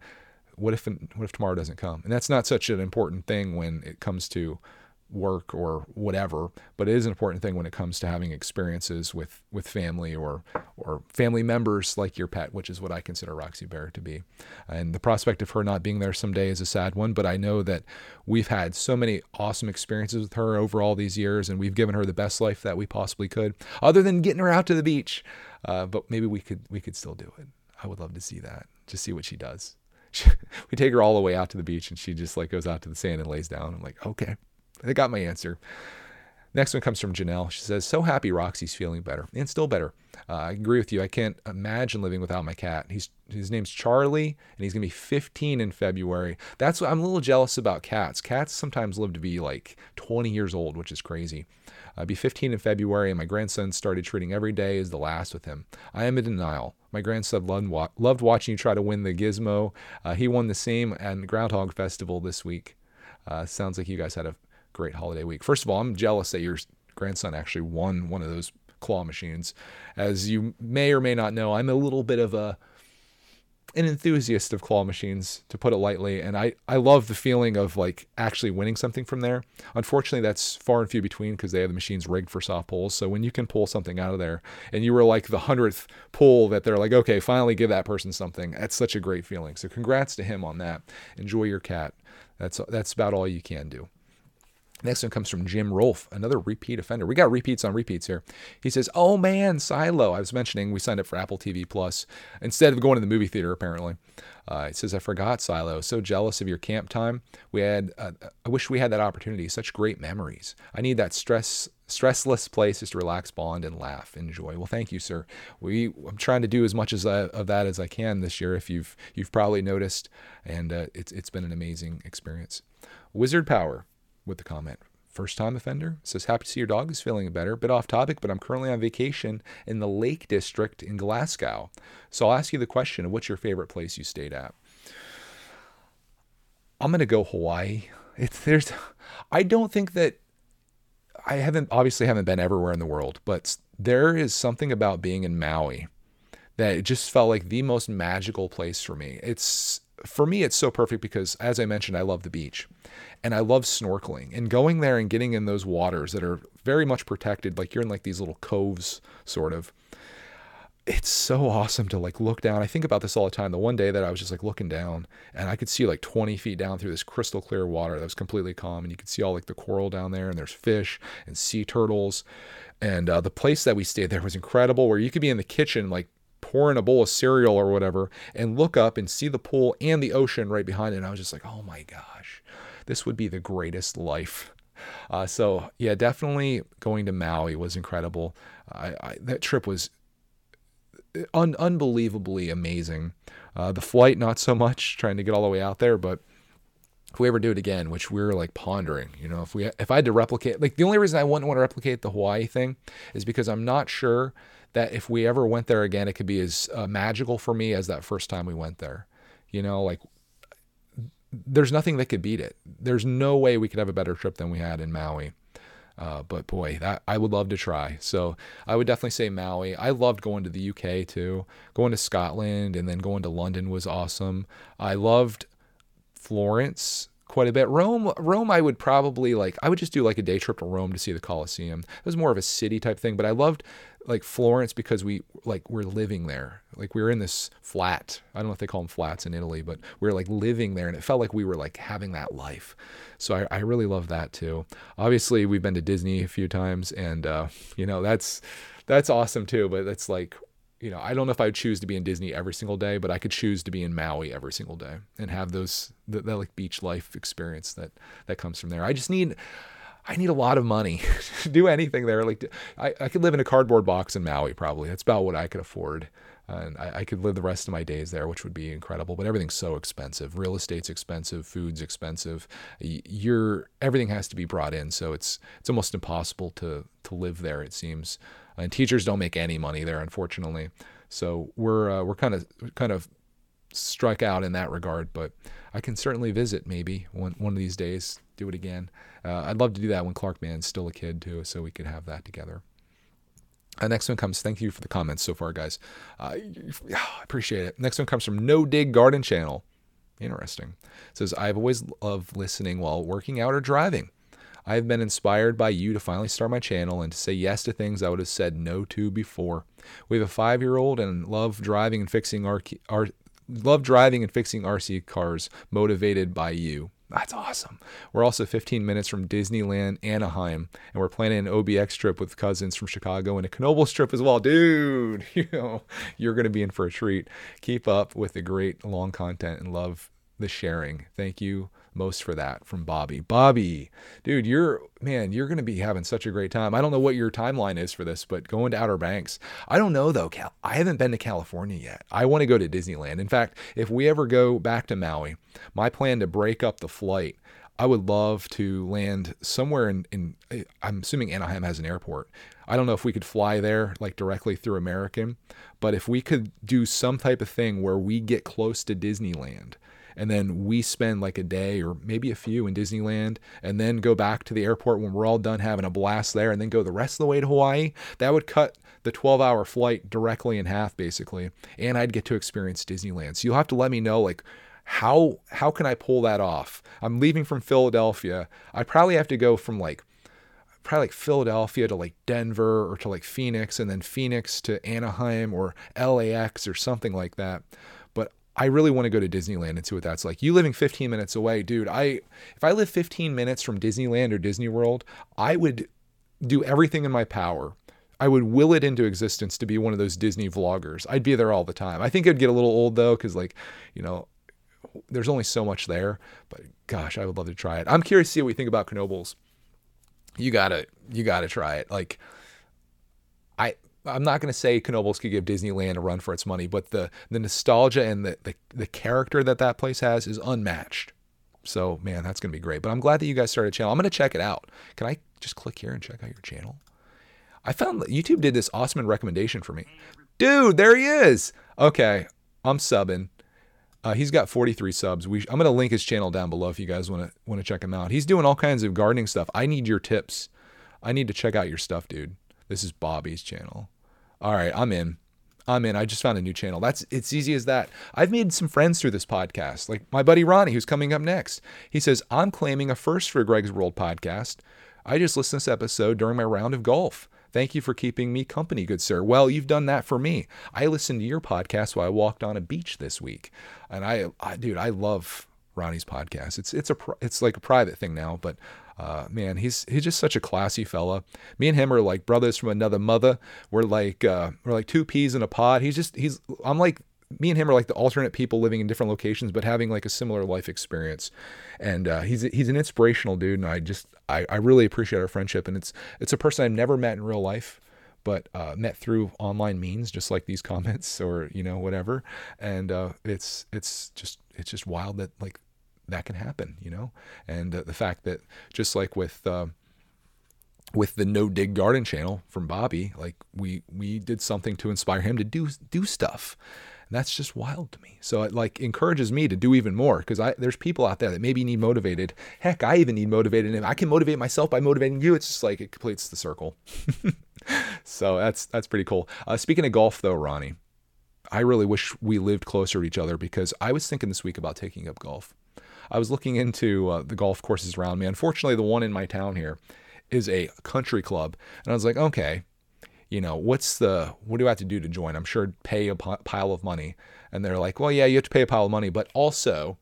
what if what if tomorrow doesn't come? And that's not such an important thing when it comes to work or whatever but it is an important thing when it comes to having experiences with with family or or family members like your pet which is what I consider Roxy Bear to be. And the prospect of her not being there someday is a sad one but I know that we've had so many awesome experiences with her over all these years and we've given her the best life that we possibly could other than getting her out to the beach. Uh, but maybe we could we could still do it. I would love to see that just see what she does. We take her all the way out to the beach and she just like goes out to the sand and lays down. I'm like okay I got my answer. Next one comes from Janelle. She says, So happy Roxy's feeling better and still better. Uh, I agree with you. I can't imagine living without my cat. He's His name's Charlie, and he's going to be 15 in February. That's what I'm a little jealous about cats. Cats sometimes live to be like 20 years old, which is crazy. I'll be 15 in February, and my grandson started treating every day as the last with him. I am in denial. My grandson loved, loved watching you try to win the gizmo. Uh, he won the same at Groundhog Festival this week. Uh, sounds like you guys had a great holiday week. First of all, I'm jealous that your grandson actually won one of those claw machines. As you may or may not know, I'm a little bit of a an enthusiast of claw machines, to put it lightly, and I, I love the feeling of like actually winning something from there. Unfortunately, that's far and few between because they have the machines rigged for soft pulls. So when you can pull something out of there, and you were like the hundredth pull that they're like, okay, finally give that person something. That's such a great feeling. So congrats to him on that. Enjoy your cat. That's that's about all you can do. Next one comes from Jim Rolfe, another repeat offender. We got repeats on repeats here. He says, "Oh man, Silo." I was mentioning we signed up for Apple TV Plus instead of going to the movie theater. Apparently, uh, it says, "I forgot Silo. So jealous of your camp time. We had. Uh, I wish we had that opportunity. Such great memories. I need that stress." Stressless place just to relax, bond, and laugh, enjoy. Well, thank you, sir. We I'm trying to do as much as I, of that as I can this year. If you've you've probably noticed, and uh, it's it's been an amazing experience. Wizard Power with the comment. First time offender says, Happy to see your dog is feeling better. Bit off topic, but I'm currently on vacation in the Lake District in Glasgow. So I'll ask you the question what's your favorite place you stayed at? I'm going to go Hawaii. It's, there's, I don't think that, I haven't, obviously haven't been everywhere in the world, but there is something about being in Maui that it just felt like the most magical place for me. It's, for me, it's so perfect because, as I mentioned, I love the beach and I love snorkeling and going there and getting in those waters that are very much protected. Like you're in like these little coves, sort of. It's so awesome to like look down. I think about this all the time. The one day that I was just like looking down and I could see like 20 feet down through this crystal clear water that was completely calm. And you could see all like the coral down there and there's fish and sea turtles. And uh, the place that we stayed there was incredible where you could be in the kitchen, like pouring a bowl of cereal or whatever and look up and see the pool and the ocean right behind it. And I was just like, oh my gosh, this would be the greatest life. Uh, so yeah, definitely going to Maui was incredible. I, I, that trip was un- unbelievably amazing. Uh, the flight, not so much, trying to get all the way out there, but if we ever do it again, which we're like pondering, you know, if we if I had to replicate, like the only reason I wouldn't want to replicate the Hawaii thing is because I'm not sure that if we ever went there again, it could be as uh, magical for me as that first time we went there. You know, like there's nothing that could beat it. There's no way we could have a better trip than we had in Maui. Uh, but boy, that I would love to try. So I would definitely say Maui. I loved going to the UK too. Going to Scotland and then going to London was awesome. I loved Florence quite a bit. Rome, Rome, I would probably like. I would just do like a day trip to Rome to see the Colosseum. It was more of a city type thing, but I loved like Florence because we like we're living there. Like we were in this flat. I don't know if they call them flats in Italy, but we were like living there, and it felt like we were like having that life. So I, I really love that too. Obviously, we've been to Disney a few times, and uh, you know that's that's awesome too. But it's like you know, I don't know if I would choose to be in Disney every single day, but I could choose to be in Maui every single day and have those that like beach life experience that that comes from there. I just need I need a lot of money to do anything there. Like I, I could live in a cardboard box in Maui probably. That's about what I could afford. and I, I, could live the rest of my days there, which would be incredible. But everything's so expensive. Real estate's expensive. Food's expensive. You're everything has to be brought in, so it's it's almost impossible to to live there. It seems and teachers don't make any money there, unfortunately. So we're uh, we're kind of kind of struck out in that regard. But I can certainly visit maybe one one of these days. Do it again. Uh, I'd love to do that when Clark Man's still a kid too, so we could have that together. Uh, next one comes. Thank you for the comments so far, guys. Uh, I appreciate it. Next one comes from No Dig Garden Channel. Interesting. It says I've always loved listening while working out or driving. I have been inspired by you to finally start my channel and to say yes to things I would have said no to before. We have a five year old and love driving and fixing our, our love driving and fixing RC cars motivated by you. That's awesome. We're also 15 minutes from Disneyland Anaheim, and we're planning an OBX trip with cousins from Chicago and a Knoebels trip as well. Dude, you know, you're going to be in for a treat. Keep up with the great long content and love the sharing. Thank you most for that from Bobby. Bobby, dude, you're man, you're to be having such a great time. I don't know what your timeline is for this, but going to Outer Banks. I don't know though, Cal. I haven't been to California yet. I want to go to Disneyland. In fact, if we ever go back to Maui, my plan to break up the flight I would love to land somewhere in, in eh, I'm assuming Anaheim has an airport. I don't know if we could fly there like directly through American, but if we could do some type of thing where we get close to Disneyland and then we spend like a day or maybe a few in Disneyland and then go back to the airport when we're all done having a blast there and then go the rest of the way to Hawaii, that would cut the 12 hour flight directly in half basically. And I'd get to experience Disneyland. So you'll have to let me know like how how can I pull that off? I'm leaving from Philadelphia. I probably have to go from like probably like Philadelphia to like Denver or to like Phoenix and then Phoenix to Anaheim or LAX or something like that. I really want to go to Disneyland and see what that's like. You living 15 minutes away, dude. I if I live 15 minutes from Disneyland or Disney World, I would do everything in my power. I would will it into existence to be one of those Disney vloggers. I'd be there all the time. I think I'd get a little old though, because like, you know, there's only so much there. But gosh, I would love to try it. I'm curious to see what we think about Knoebels. You gotta, you gotta try it. Like, I, I'm not gonna say Knoebels could give Disneyland a run for its money, but the the nostalgia and the the, the character that that place has is unmatched. So man, that's gonna be great. But I'm glad that you guys started a channel. I'm gonna check it out. Can I just click here and check out your channel? I found that YouTube did this awesome recommendation for me. Dude, there he is. Okay, I'm subbing. Uh, he's got 43 subs. We, I'm gonna link his channel down below if you guys want to want to check him out. He's doing all kinds of gardening stuff. I need your tips. I need to check out your stuff, dude. This is Bobby's channel. All right, I'm in. I'm in. I just found a new channel. That's it's easy as that. I've made some friends through this podcast, like my buddy Ronnie, who's coming up next. He says I'm claiming a first for Greg's World podcast. I just listened to this episode during my round of golf. Thank you for keeping me company, good sir. Well, you've done that for me. I listened to your podcast while I walked on a beach this week, and I, I dude, I love Ronnie's podcast. It's it's a it's like a private thing now, but uh, man, he's he's just such a classy fella. Me and him are like brothers from another mother. We're like uh, we're like two peas in a pod. He's just he's I'm like me and him are like the alternate people living in different locations, but having like a similar life experience. And uh, he's he's an inspirational dude, and I just I, I really appreciate our friendship. And it's it's a person I've never met in real life, but uh, met through online means, just like these comments or you know whatever. And uh, it's it's just it's just wild that like that can happen, you know. And uh, the fact that just like with uh, with the no dig garden channel from Bobby, like we we did something to inspire him to do do stuff. And that's just wild to me. So it like encourages me to do even more because I there's people out there that maybe need motivated. Heck, I even need motivated. And I can motivate myself by motivating you. It's just like it completes the circle. so that's that's pretty cool. Uh, speaking of golf, though, Ronnie, I really wish we lived closer to each other because I was thinking this week about taking up golf. I was looking into uh, the golf courses around me. Unfortunately, the one in my town here is a country club, and I was like, okay, you know, what's the, what do I have to do to join? I'm sure pay a pile of money. And they're like, well, yeah, you have to pay a pile of money, but also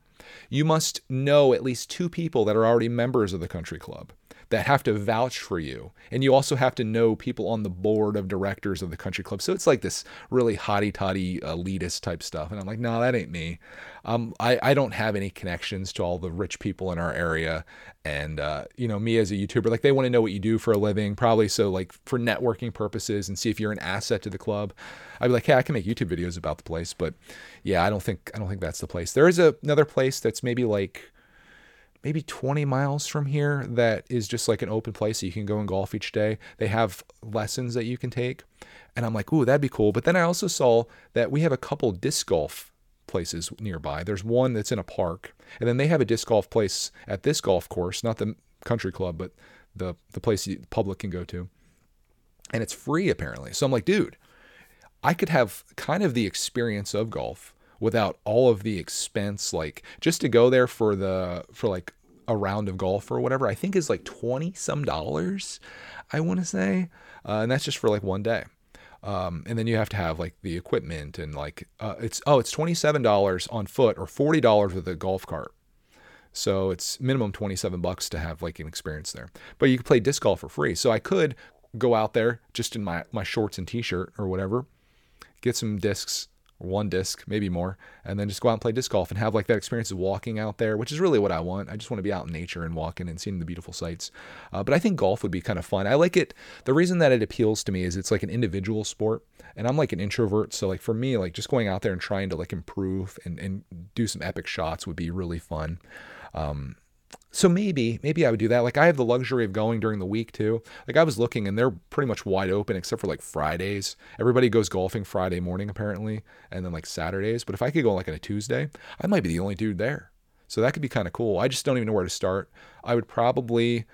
you must know at least two people that are already members of the country club that have to vouch for you. And you also have to know people on the board of directors of the country club. So it's like this really hotty toddy elitist type stuff. And I'm like, no, that ain't me. Um, I, I don't have any connections to all the rich people in our area. And, uh, you know, me as a YouTuber, like they want to know what you do for a living, probably so like for networking purposes and see if you're an asset to the club. I'd be like, hey, I can make YouTube videos about the place. But yeah, I don't think, I don't think that's the place. There is a, another place that's maybe like, maybe 20 miles from here that is just like an open place that you can go and golf each day. They have lessons that you can take. And I'm like, ooh, that'd be cool. But then I also saw that we have a couple disc golf places nearby. There's one that's in a park, and then they have a disc golf place at this golf course, not the country club, but the the place the public can go to. And it's free apparently. So I'm like, dude, I could have kind of the experience of golf without all of the expense like just to go there for the for like a round of golf or whatever i think is like 20 some dollars i want to say. Uh, and that's just for like one day. Um, and then you have to have like the equipment and like uh, it's oh it's $27 on foot or $40 with a golf cart. So it's minimum 27 bucks to have like an experience there. But you can play disc golf for free. So i could go out there just in my my shorts and t-shirt or whatever get some discs one disc, maybe more, and then just go out and play disc golf and have like that experience of walking out there, which is really what I want. I just want to be out in nature and walking and seeing the beautiful sights. Uh, but I think golf would be kind of fun. I like it. The reason that it appeals to me is it's like an individual sport, and I'm like an introvert, so like for me, like just going out there and trying to like improve and and do some epic shots would be really fun. Um, so maybe maybe I would do that. Like I have the luxury of going during the week too. Like I was looking and they're pretty much wide open except for like Fridays. Everybody goes golfing Friday morning apparently, and then like Saturdays. But if I could go like on a Tuesday, I might be the only dude there. So that could be kind of cool. I just don't even know where to start. I would probably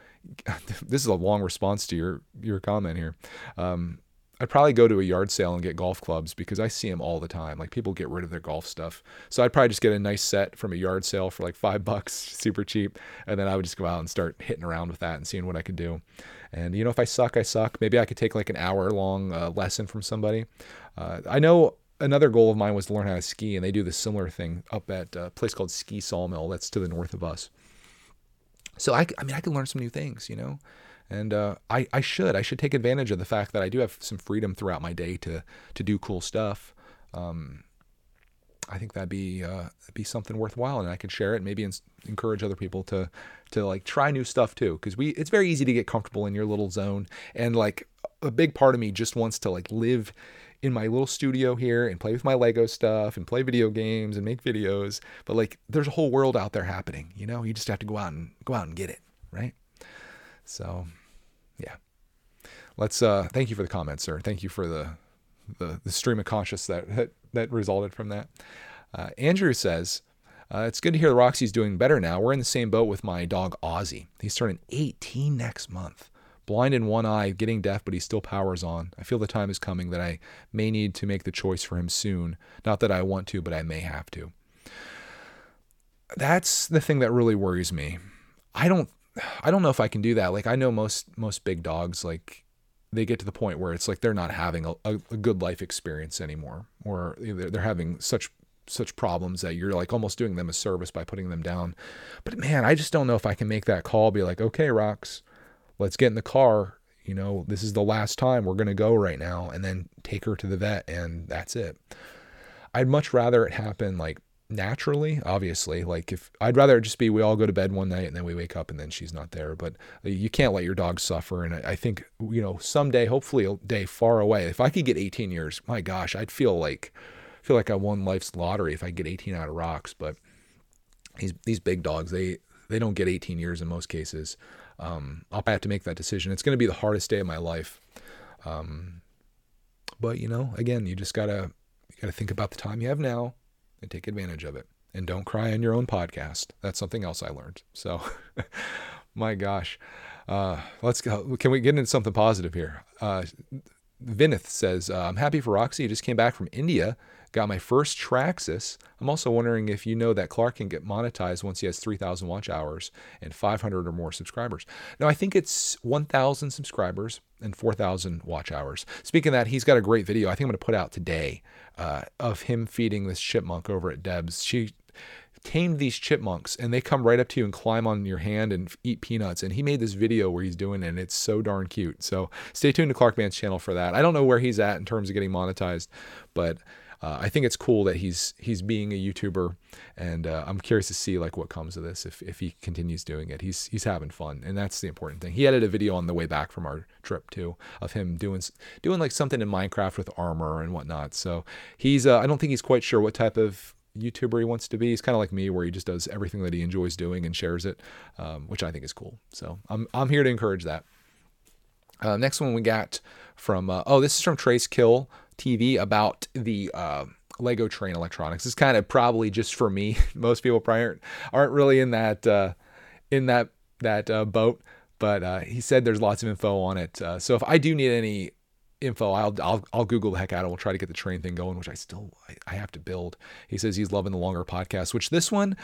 this is a long response to your your comment here. Um, I'd probably go to a yard sale and get golf clubs because I see them all the time. Like people get rid of their golf stuff. So I'd probably just get a nice set from a yard sale for like five bucks, super cheap. And then I would just go out and start hitting around with that and seeing what I could do. And, you know, if I suck, I suck. Maybe I could take like an hour long uh, lesson from somebody. Uh, I know another goal of mine was to learn how to ski, and they do this similar thing up at a place called Ski Sawmill that's to the north of us. So I, I mean, I can learn some new things, you know and uh, I, I should I should take advantage of the fact that I do have some freedom throughout my day to to do cool stuff. Um, I think that'd be uh, be something worthwhile, and I could share it. Maybe encourage other people to to like try new stuff too, because we it's very easy to get comfortable in your little zone, and like a big part of me just wants to like live in my little studio here and play with my Lego stuff and play video games and make videos. But like, there's a whole world out there happening. You know, you just have to go out and go out and get it, right? So, yeah. Let's uh thank you for the comment, sir. Thank you for the the, the stream of conscious that, that that resulted from that. Uh, Andrew says, uh, it's good to hear the Roxy's doing better now. We're in the same boat with my dog Ozzy. He's turning 18 next month. Blind in one eye, getting deaf, but he still powers on. I feel the time is coming that I may need to make the choice for him soon. Not that I want to, but I may have to. That's the thing that really worries me. I don't I don't know if I can do that. Like I know most most big dogs like they get to the point where it's like they're not having a, a, a good life experience anymore, or they're having such such problems that you're like almost doing them a service by putting them down. But man, I just don't know if I can make that call. Be like, okay, Rocks, let's get in the car. You know, this is the last time we're gonna go right now, and then take her to the vet, and that's it. I'd much rather it happen like naturally obviously. Like if i'd rather just be we all go to bed one night and then we wake up and then she's not there. But uh, you can't let your dog suffer. And i think you know someday hopefully a day far away if i could get 18 years my gosh i'd feel like feel like i won life's lottery if i get 18 out of rocks. But these these big dogs they they don't get 18 years in most cases. Um, i'll have to make that decision. It's going to be the hardest day of my life. Um, but you know again you just gotta you gotta think about the time you have now and take advantage of it. And don't cry on your own podcast. That's something else I learned. So, my gosh. Uh, let's go. Can we get into something positive here? Uh, Vinith says, uh, I'm happy for Roxy. I just came back from India, got my first Traxxas. I'm also wondering if you know that Clark can get monetized once he has 3,000 watch hours and 500 or more subscribers. Now, I think it's 1,000 subscribers and 4,000 watch hours. Speaking of that, he's got a great video I think I'm going to put out today uh, of him feeding this chipmunk over at Deb's. She tamed these chipmunks and they come right up to you and climb on your hand and eat peanuts. And he made this video where he's doing it and it's so darn cute. So stay tuned to Clark Man's channel for that. I don't know where he's at in terms of getting monetized, but uh, I think it's cool that he's he's being a YouTuber, and uh, I'm curious to see like what comes of this if, if he continues doing it. He's he's having fun, and that's the important thing. He edited a video on the way back from our trip too of him doing doing like something in Minecraft with armor and whatnot. So he's uh, I don't think he's quite sure what type of YouTuber he wants to be. He's kind of like me, where he just does everything that he enjoys doing and shares it, um, which I think is cool. So I'm I'm here to encourage that. Uh, next one we got from uh, oh this is from Trace Kill TV about the uh, Lego Train electronics. It's kind of probably just for me. Most people probably aren't, aren't really in that uh, in that that uh, boat. But uh, he said there's lots of info on it. Uh, so if I do need any info, I'll, I'll I'll Google the heck out of it. We'll try to get the train thing going, which I still I, I have to build. He says he's loving the longer podcast, which this one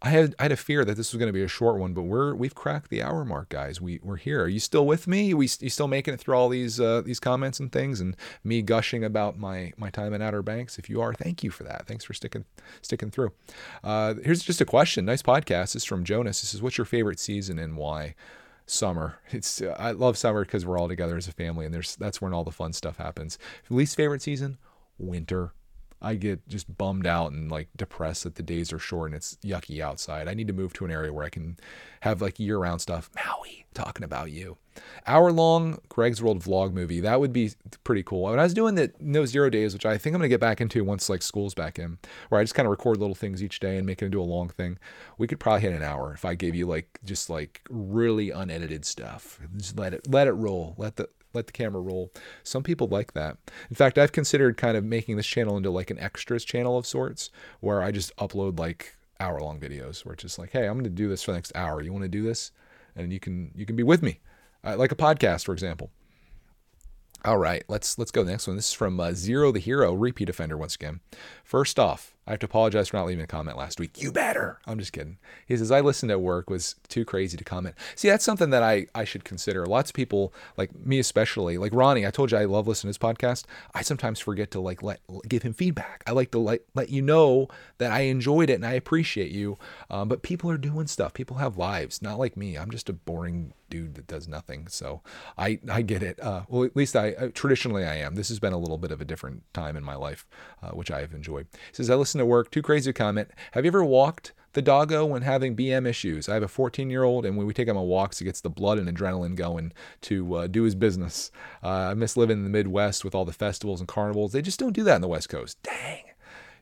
I had I had a fear that this was going to be a short one, but we're we've cracked the hour mark, guys. We we're here. Are you still with me? We you still making it through all these uh, these comments and things, and me gushing about my my time in Outer Banks? If you are, thank you for that. Thanks for sticking sticking through. Uh, here's just a question. Nice podcast. This is from Jonas. This is what's your favorite season and why? Summer. It's I love summer because we're all together as a family, and there's that's when all the fun stuff happens. Least favorite season, winter I get just bummed out and like depressed that the days are short and it's yucky outside. I need to move to an area where I can have like year round stuff. Maui, talking about you. Hour long Greg's World vlog movie. That would be pretty cool. When I was doing the No Zero Days, which I think I'm going to get back into once like school's back in, where I just kind of record little things each day and make it into a long thing, we could probably hit an hour if I gave you like just like really unedited stuff. Just let it let it roll. Let the let the camera roll. Some people like that. In fact, I've considered kind of making this channel into like an extras channel of sorts where I just upload like hour long videos where it's just like, hey, I'm going to do this for the next hour. You want to do this? And you can you can be with me, uh, like a podcast, for example. All right, let's let's go to the next one. This is from uh, Zero the Hero, repeat offender once again. First off, I have to apologize for not leaving a comment last week. You better. I'm just kidding. He says I listened at work was too crazy to comment. See, that's something that I I should consider. Lots of people, like me especially, like Ronnie. I told you I love listening to his podcast. I sometimes forget to like let give him feedback. I like to let let you know that I enjoyed it and I appreciate you. Um, but people are doing stuff. People have lives, not like me. I'm just a boring dude that does nothing. So I I get it. Uh, well, at least I uh, traditionally I am. This has been a little bit of a different time in my life, uh, which I have enjoyed. He says I to work. Too crazy to comment. Have you ever walked the doggo when having BM issues? I have a 14 year old, and when we take him on walks, he gets the blood and adrenaline going to uh, do his business. Uh, I miss living in the Midwest with all the festivals and carnivals. They just don't do that in the West Coast. Dang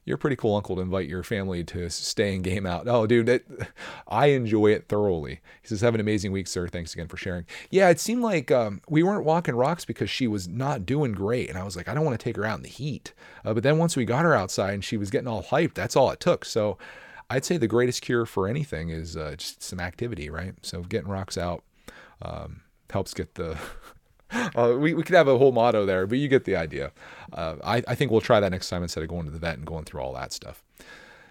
you're a pretty cool uncle to invite your family to stay and game out. Oh, dude, it, I enjoy it thoroughly. He says, Have an amazing week, sir. Thanks again for sharing. Yeah, it seemed like um, we weren't walking rocks because she was not doing great. And I was like, I don't want to take her out in the heat. Uh, but then once we got her outside and she was getting all hyped, that's all it took. So I'd say the greatest cure for anything is uh, just some activity, right? So getting rocks out um, helps get the uh, we, we could have a whole motto there, but you get the idea. Uh, I, I think we'll try that next time instead of going to the vet and going through all that stuff.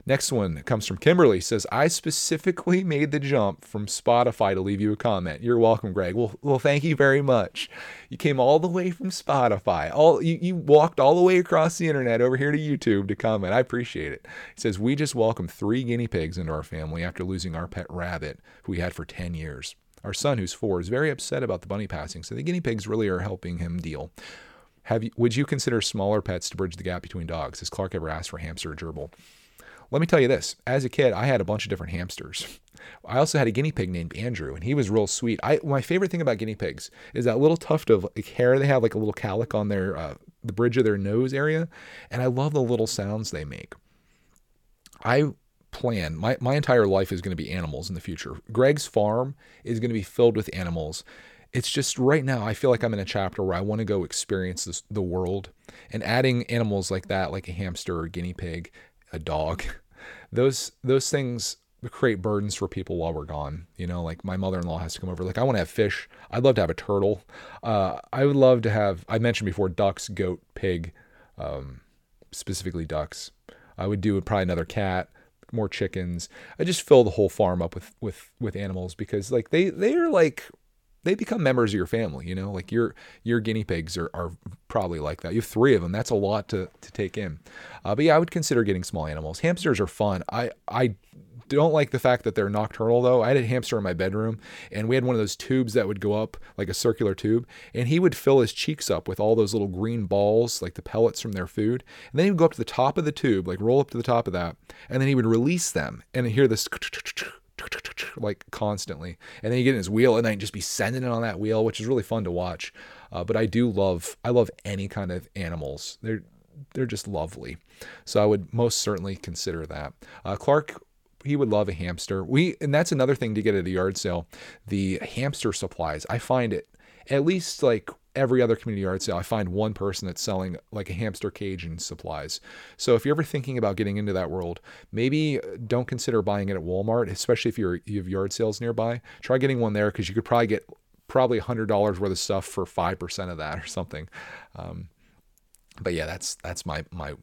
Next one comes from Kimberly. Says I specifically made the jump from Spotify to leave you a comment. You're welcome, Greg. Well, well, thank you very much. You came all the way from Spotify. All you, you walked all the way across the internet over here to YouTube to comment. I appreciate it. He says we just welcomed three guinea pigs into our family after losing our pet rabbit, who we had for ten years. Our son, who's four, is very upset about the bunny passing, so the guinea pigs really are helping him deal. Have you, would you consider smaller pets to bridge the gap between dogs? Has Clark ever asked for a hamster or gerbil? Let me tell you this. As a kid, I had a bunch of different hamsters. I also had a guinea pig named Andrew, and he was real sweet. I my favorite thing about guinea pigs is that little tuft of like, hair they have, like a little calic on their uh, the bridge of their nose area, and I love the little sounds they make. I plan. My, my entire life is going to be animals in the future. Greg's farm is going to be filled with animals. It's just right now, I feel like I'm in a chapter where I want to go experience this, the world. And adding animals like that, like a hamster or a guinea pig, a dog, those those things create burdens for people while we're gone. You know, like my mother in law has to come over. Like, I want to have fish. I'd love to have a turtle. Uh, I would love to have, I mentioned before, ducks, goat, pig, um, specifically ducks. I would do probably another cat more chickens. I just fill the whole farm up with with with animals because like they they are like they become members of your family, you know, like your your guinea pigs are, are probably like that. You have three of them. That's a lot to, to take in. Uh, but yeah, I would consider getting small animals. Hamsters are fun. I I don't like the fact that they're nocturnal though. I had a hamster in my bedroom and we had one of those tubes that would go up like a circular tube and he would fill his cheeks up with all those little green balls like the pellets from their food. And then he would go up to the top of the tube, like roll up to the top of that, and then he would release them and hear this like constantly. And then you get in his wheel at night and just be sending it on that wheel, which is really fun to watch. Uh, but I do love I love any kind of animals. They're they're just lovely. So I would most certainly consider that. Uh, Clark he would love a hamster. We and that's another thing to get at a yard sale. The hamster supplies. I find it at least like every other community yard sale, I find one person that's selling like a hamster cage and supplies. So if you're ever thinking about getting into that world, maybe don't consider buying it at Walmart, especially if you're you have yard sales nearby. Try getting one there because you could probably get probably hundred dollars worth of stuff for five percent of that or something. Um, but yeah, that's that's my my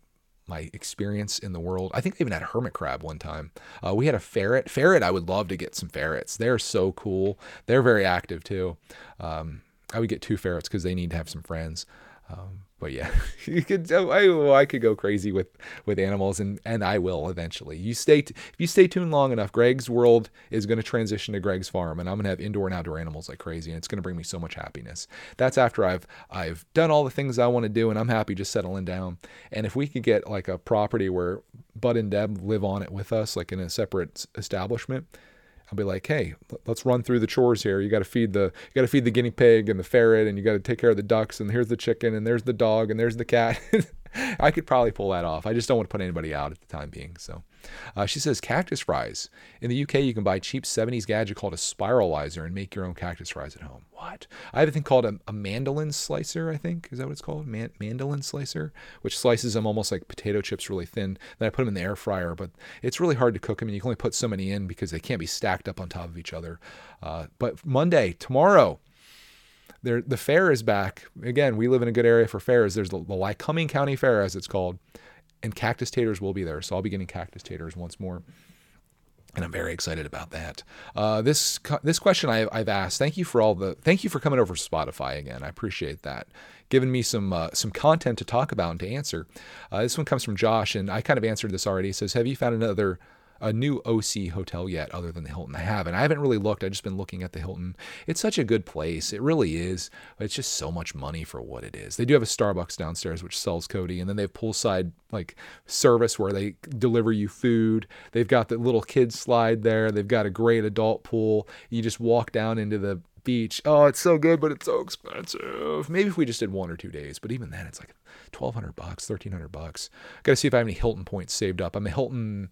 my experience in the world. I think they even had hermit crab one time. Uh, we had a ferret. Ferret, I would love to get some ferrets. They're so cool. They're very active too. Um, I would get two ferrets because they need to have some friends. Um, but yeah, you could. Oh, I, I could go crazy with with animals, and and I will eventually. You stay t- if you stay tuned long enough. Greg's world is going to transition to Greg's farm, and I'm going to have indoor and outdoor animals like crazy, and it's going to bring me so much happiness. That's after I've I've done all the things I want to do, and I'm happy just settling down. And if we could get like a property where Bud and Deb live on it with us, like in a separate establishment I'll be like, hey, let's run through the chores here. You got to feed the you got to feed the guinea pig and the ferret, and you got to take care of the ducks. And here's the chicken, and there's the dog, and there's the cat. I could probably pull that off. I just don't want to put anybody out at the time being. So uh, she says cactus fries. In the UK, you can buy cheap 70s gadget called a spiralizer and make your own cactus fries at home. What? I have a thing called a, a mandolin slicer, I think. Is that what it's called? Man- mandolin slicer, which slices them almost like potato chips really thin. Then I put them in the air fryer, but it's really hard to cook them and you can only put so many in because they can't be stacked up on top of each other. Uh, but Monday, tomorrow, there, the fair is back. Again, we live in a good area for fairs. There's the, the Lycoming County Fair, as it's called, and cactus taters will be there. So I'll be getting cactus taters once more. And I'm very excited about that. Uh, this this question I, have asked. Thank you for all the. Thank you for coming over to Spotify again. I appreciate that. Giving me some uh, some content to talk about and to answer. Uh, this one comes from Josh, and I kind of answered this already. He says, "Have you found another a new OC hotel yet other than the Hilton. I haven't. I haven't really looked. I've just been looking at the Hilton. It's such a good place. It really is. It's just so much money for what it is. They do have a Starbucks downstairs which sells Cody, and then they have poolside like service where they deliver you food. They've got the little kids slide there. They've got a great adult pool. You just walk down into the beach. Oh, it's so good, but it's so expensive. Maybe if we just did one or two days, but even then, it's like twelve hundred bucks, thirteen hundred bucks. Got to see if I have any Hilton points saved up. I'm a Hilton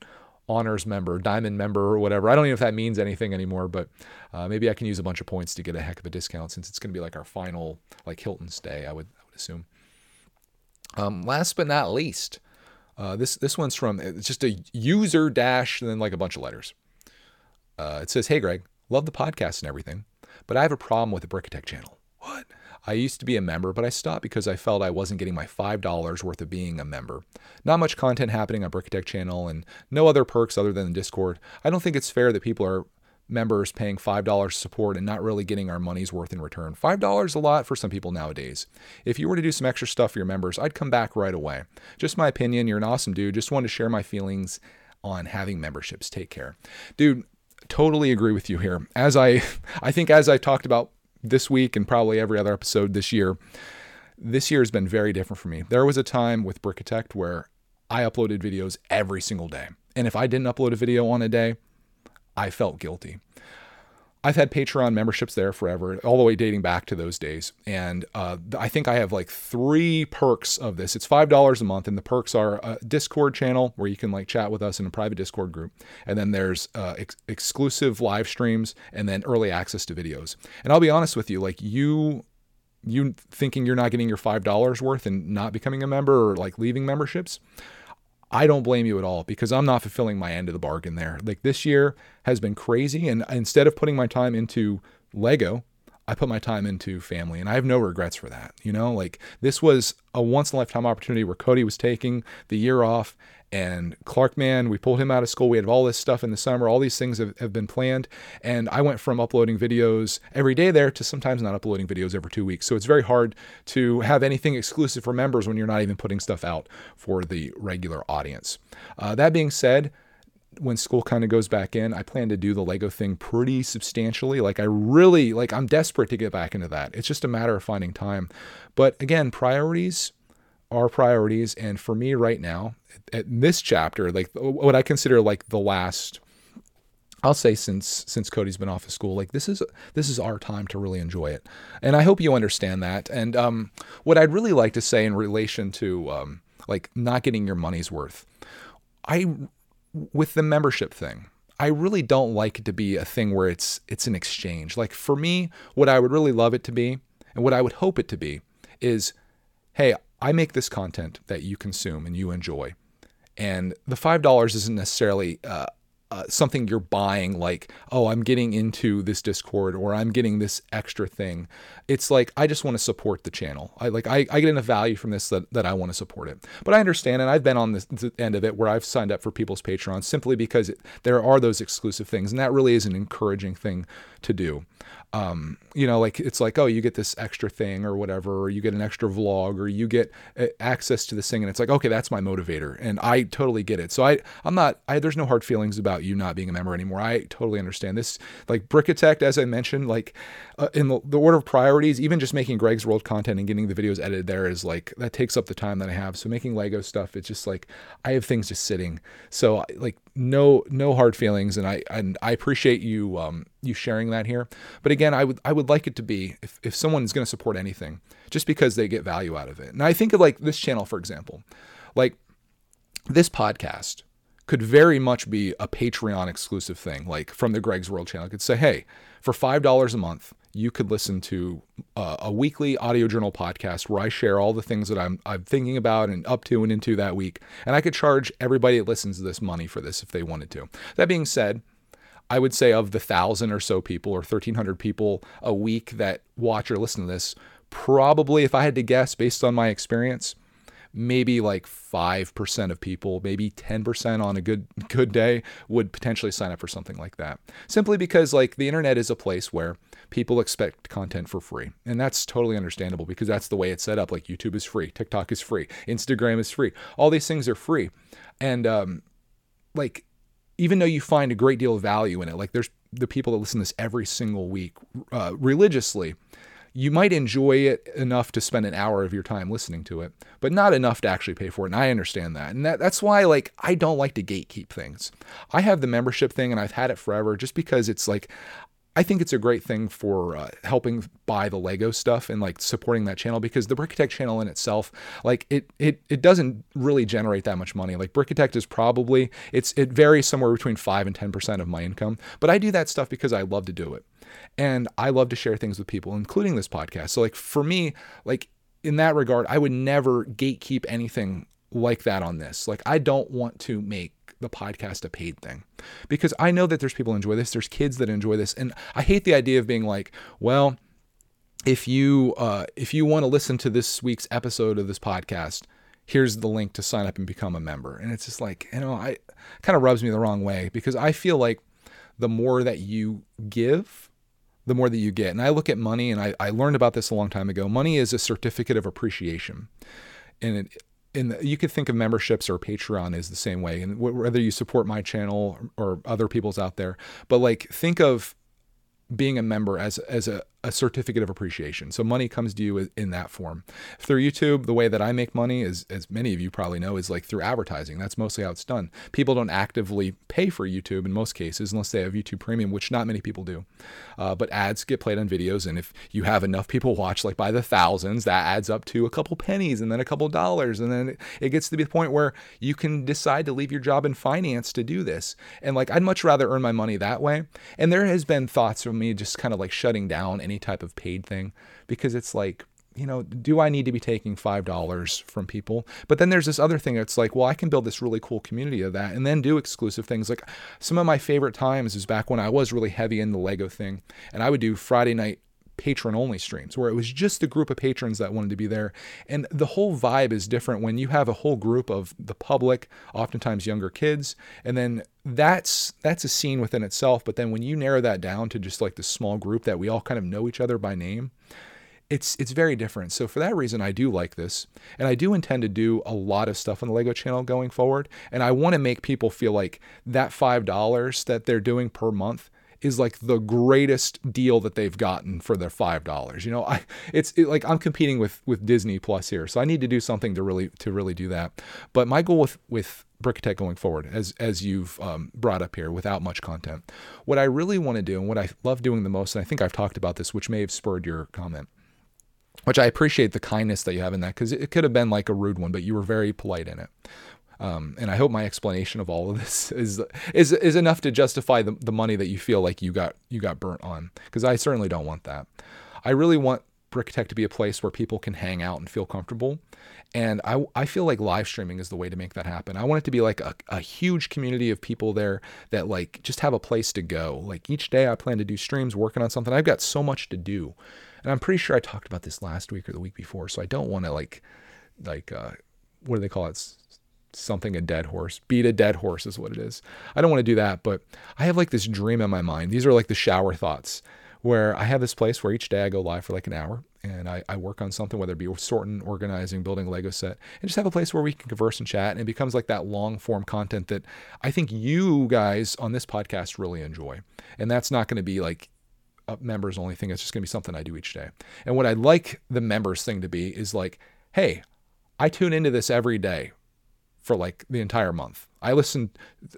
honors member, diamond member, or whatever. I don't even know if that means anything anymore, but uh, maybe I can use a bunch of points to get a heck of a discount since it's going to be like our final like Hilton stay. I would I would assume. Um, last but not least, uh, this this one's from it's just a user dash and then like a bunch of letters. Uh, it says, "Hey Greg, love the podcast and everything, but I have a problem with the Brickitect channel." What? I used to be a member, but I stopped because I felt I wasn't getting my $5 worth of being a member. Not much content happening on Brickitect channel and no other perks other than Discord. I don't think it's fair that people are members paying $5 support and not really getting our money's worth in return. $5 is a lot for some people nowadays. If you were to do some extra stuff for your members, I'd come back right away. Just my opinion. You're an awesome dude. Just wanted to share my feelings on having memberships. Take care. Dude, totally agree with you here. As I I think as I talked about this week and probably every other episode this year, this year has been very different for me. There was a time with Brickitect where I uploaded videos every single day. And if I didn't upload a video on a day, I felt guilty. I've had Patreon memberships there forever, all the way dating back to those days. And uh, I think I have like three perks of this. It's $5 a month, and the perks are a Discord channel where you can like chat with us in a private Discord group. And then there's uh, ex- exclusive live streams and then early access to videos. And I'll be honest with you, like you you thinking you're not getting your $5 worth and not becoming a member or like leaving memberships I don't blame you at all because I'm not fulfilling my end of the bargain there. Like this year has been crazy. And instead of putting my time into Lego, I put my time into family and I have no regrets for that. You know, like this was a once in a lifetime opportunity where Cody was taking the year off and Clark, man, we pulled him out of school. We had all this stuff in the summer. All these things have, have been planned. And I went from uploading videos every day there to sometimes not uploading videos every two weeks. So it's very hard to have anything exclusive for members when you're not even putting stuff out for the regular audience. Uh, that being said, when school kind of goes back in, I plan to do the Lego thing pretty substantially. Like I really like I'm desperate to get back into that. It's just a matter of finding time. But again, priorities our priorities. And for me right now, at this chapter, like what I consider like the last, I'll say since since Cody's been off of school, like this is this is our time to really enjoy it. And I hope you understand that. And um, what I'd really like to say in relation to um, like not getting your money's worth, I with the membership thing. I really don't like it to be a thing where it's it's an exchange. Like for me, what I would really love it to be, and what I would hope it to be, is, hey, I make this content that you consume and you enjoy. And the $5 isn't necessarily uh, uh, something you're buying, like, oh, I'm getting into this Discord or I'm getting this extra thing. It's like, I just want to support the channel. I like, I, I get enough value from this that, that I want to support it. But I understand, and I've been on this end of it where I've signed up for people's Patreon simply because it, there are those exclusive things. And that really is an encouraging thing to do. Um, you know, like it's like, oh, you get this extra thing or whatever, or you get an extra vlog, or you get uh, access to this thing, and it's like, okay, that's my motivator, and I totally get it. So I, I'm not, I, there's no hard feelings about you not being a member anymore. I totally understand this. Like Brickitect, as I mentioned, like uh, in the, the order of priorities, even just making Greg's World content and getting the videos edited there is like that takes up the time that I have. So making Lego stuff, it's just like I have things just sitting. So like no no hard feelings, and I and I appreciate you um, you sharing that here. But again, I would I would like it to be if if someone is going to support anything, just because they get value out of it. And I think of like this channel, for example, like this podcast could very much be a Patreon exclusive thing, like from the Greg's World channel. I could say, hey, for five dollars a month, you could listen to uh, a weekly audio journal podcast where I share all the things that I'm I'm thinking about and up to and into that week. And I could charge everybody that listens to this money for this if they wanted to. That being said, I would say of the thousand or so people or 1,300 people a week that watch or listen to this, probably, if I had to guess based on my experience, maybe like 5% of people, maybe 10% on a good good day would potentially sign up for something like that. Simply because like the internet is a place where people expect content for free. And that's totally understandable because that's the way it's set up. Like YouTube is free, TikTok is free, Instagram is free. All these things are free. And um like even though you find a great deal of value in it, like there's the people that listen to this every single week uh, religiously, you might enjoy it enough to spend an hour of your time listening to it, but not enough to actually pay for it. And I understand that. And that, that's why like I don't like to gatekeep things. I have the membership thing and I've had it forever just because it's like I think it's a great thing for uh, helping buy the Lego stuff and like supporting that channel because the Brickitect channel in itself, like it it it doesn't really generate that much money. Like Brickitect is probably it's it varies somewhere between five and ten percent of my income, but I do that stuff because I love to do it, and I love to share things with people, including this podcast. So like for me, like in that regard, I would never gatekeep anything like that on this. Like I don't want to make the podcast a paid thing because I know that there's people enjoy this. There's kids that enjoy this, and I hate the idea of being like, well, if you uh, if you want to listen to this week's episode of this podcast, here's the link to sign up and become a member. And it's just like you know, I kind of rubs me the wrong way because I feel like the more that you give, the more that you get. And I look at money, and I, I learned about this a long time ago. Money is a certificate of appreciation, and it, the, you could think of memberships or Patreon is the same way, and whether you support my channel or other people's out there, but like think of being a member as as a, a certificate of appreciation. So money comes to you in that form. Through YouTube, the way that I make money is, as many of you probably know, is like through advertising. That's mostly how it's done. People don't actively pay for YouTube in most cases unless they have YouTube Premium, which not many people do. Uh, but ads get played on videos, and if you have enough people watch, like by the thousands, that adds up to a couple pennies and then a couple dollars, and then it gets to be the point where you can decide to leave your job in finance to do this. And like I'd much rather earn my money that way. And there has been thoughts of me just kind of like shutting down any type of paid thing because it's like you know, do I need to be taking $5 from people? But then there's this other thing It's like, well, I can build this really cool community of that and then do exclusive things. Like some of my favorite times is back when I was really heavy in the Lego thing and I would do Friday night patron only streams where it was just a group of patrons that wanted to be there. And the whole vibe is different when you have a whole group of the public, oftentimes younger kids, and then that's that's a scene within itself. But then when you narrow that down to just like this small group that we all kind of know each other by name, it's it's very different. So for that reason, I do like this, and I do intend to do a lot of stuff on the Lego channel going forward. And I want to make people feel like that five dollars that they're doing per month is like the greatest deal that they've gotten for their five dollars. You know, I it's it, like I'm competing with with Disney Plus here, so I need to do something to really to really do that. But my goal with with Brickitect going forward, as as you've um, brought up here, without much content, what I really want to do and what I love doing the most, and I think I've talked about this, which may have spurred your comment which I appreciate the kindness that you have in that because it could have been like a rude one, but you were very polite in it. Um, and I hope my explanation of all of this is is is enough to justify the, the money that you feel like you got you got burnt on because I certainly don't want that. I really want Brickitect to be a place where people can hang out and feel comfortable. And I, I feel like live streaming is the way to make that happen. I want it to be like a, a huge community of people there that like just have a place to go. Like each day I plan to do streams working on something. I've got so much to do. And I'm pretty sure I talked about this last week or the week before. So I don't want to like like uh, what do they call it? Something a dead horse. Beat a dead horse is what it is. I don't want to do that, but I have like this dream in my mind. These are like the shower thoughts where I have this place where each day I go live for like an hour and I, I work on something, whether it be sorting, organizing, building a Lego set, and just have a place where we can converse and chat. And it becomes like that long form content that I think you guys on this podcast really enjoy. And that's not going to be like a members only thing. It's just going to be something I do each day. And what I'd like the members thing to be is like, hey, I tune into this every day for like the entire month. I listen,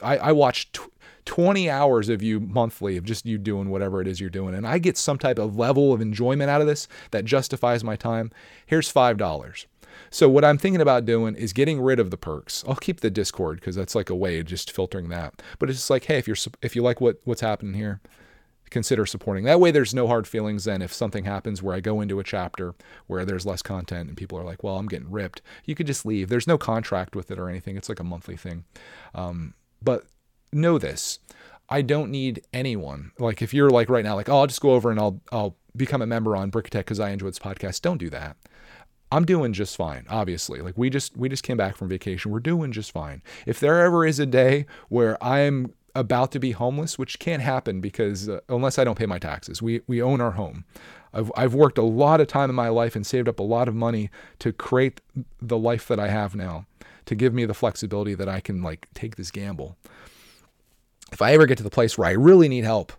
I, I watch t- 20 hours of you monthly of just you doing whatever it is you're doing. And I get some type of level of enjoyment out of this that justifies my time. Here's $5. So what I'm thinking about doing is getting rid of the perks. I'll keep the Discord because that's like a way of just filtering that. But it's just like, hey, if you're if you like what what's happening here, consider supporting. That way, there's no hard feelings. Then, if something happens where I go into a chapter where there's less content and people are like, "Well, I'm getting ripped," you could just leave. There's no contract with it or anything. It's like a monthly thing. Um, but know this: I don't need anyone. Like, if you're like right now, like, "Oh, I'll just go over and I'll I'll become a member on Brickitect because I enjoy this podcast," don't do that. I'm doing just fine, obviously. Like we just we just came back from vacation. We're doing just fine. If there ever is a day where I'm about to be homeless, which can't happen because uh, unless I don't pay my taxes, we we own our home. I've I've worked a lot of time in my life and saved up a lot of money to create the life that I have now, to give me the flexibility that I can like take this gamble. If I ever get to the place where I really need help,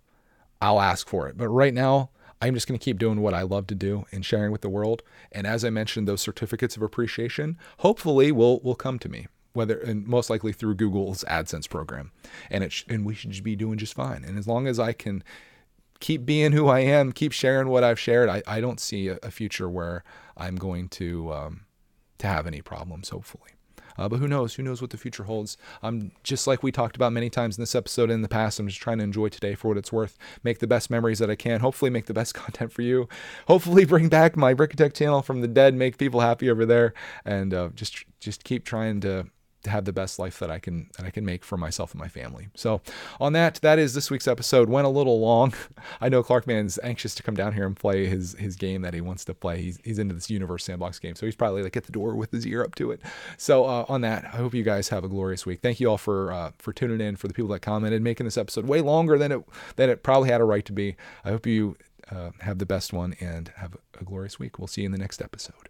I'll ask for it. But right now, I'm just going to keep doing what I love to do and sharing with the world. And as I mentioned, those certificates of appreciation hopefully will will come to me whether and most likely through Google's AdSense program, and it sh- and we should be doing just fine. And as long as I can keep being who I am, keep sharing what I've shared, I, I don't see a, a future where I'm going to um, to have any problems. Hopefully. Uh, but who knows? Who knows what the future holds? I'm just like we talked about many times in this episode in the past. I'm just trying to enjoy today for what it's worth. Make the best memories that I can. Hopefully, make the best content for you. Hopefully, bring back my Brickitect channel from the dead. Make people happy over there, and uh, just just keep trying to have the best life that I can that I can make for myself and my family. So on that, that is this week's episode. Went a little long. I know Clark Man's anxious to come down here and play his his game that he wants to play. He's he's into this universe sandbox game, so he's probably like at the door with his ear up to it. So uh, on that, I hope you guys have a glorious week. Thank you all for uh, for tuning in, for the people that commented, making this episode way longer than it than it probably had a right to be. I hope you uh, have the best one and have a glorious week. We'll see you in the next episode.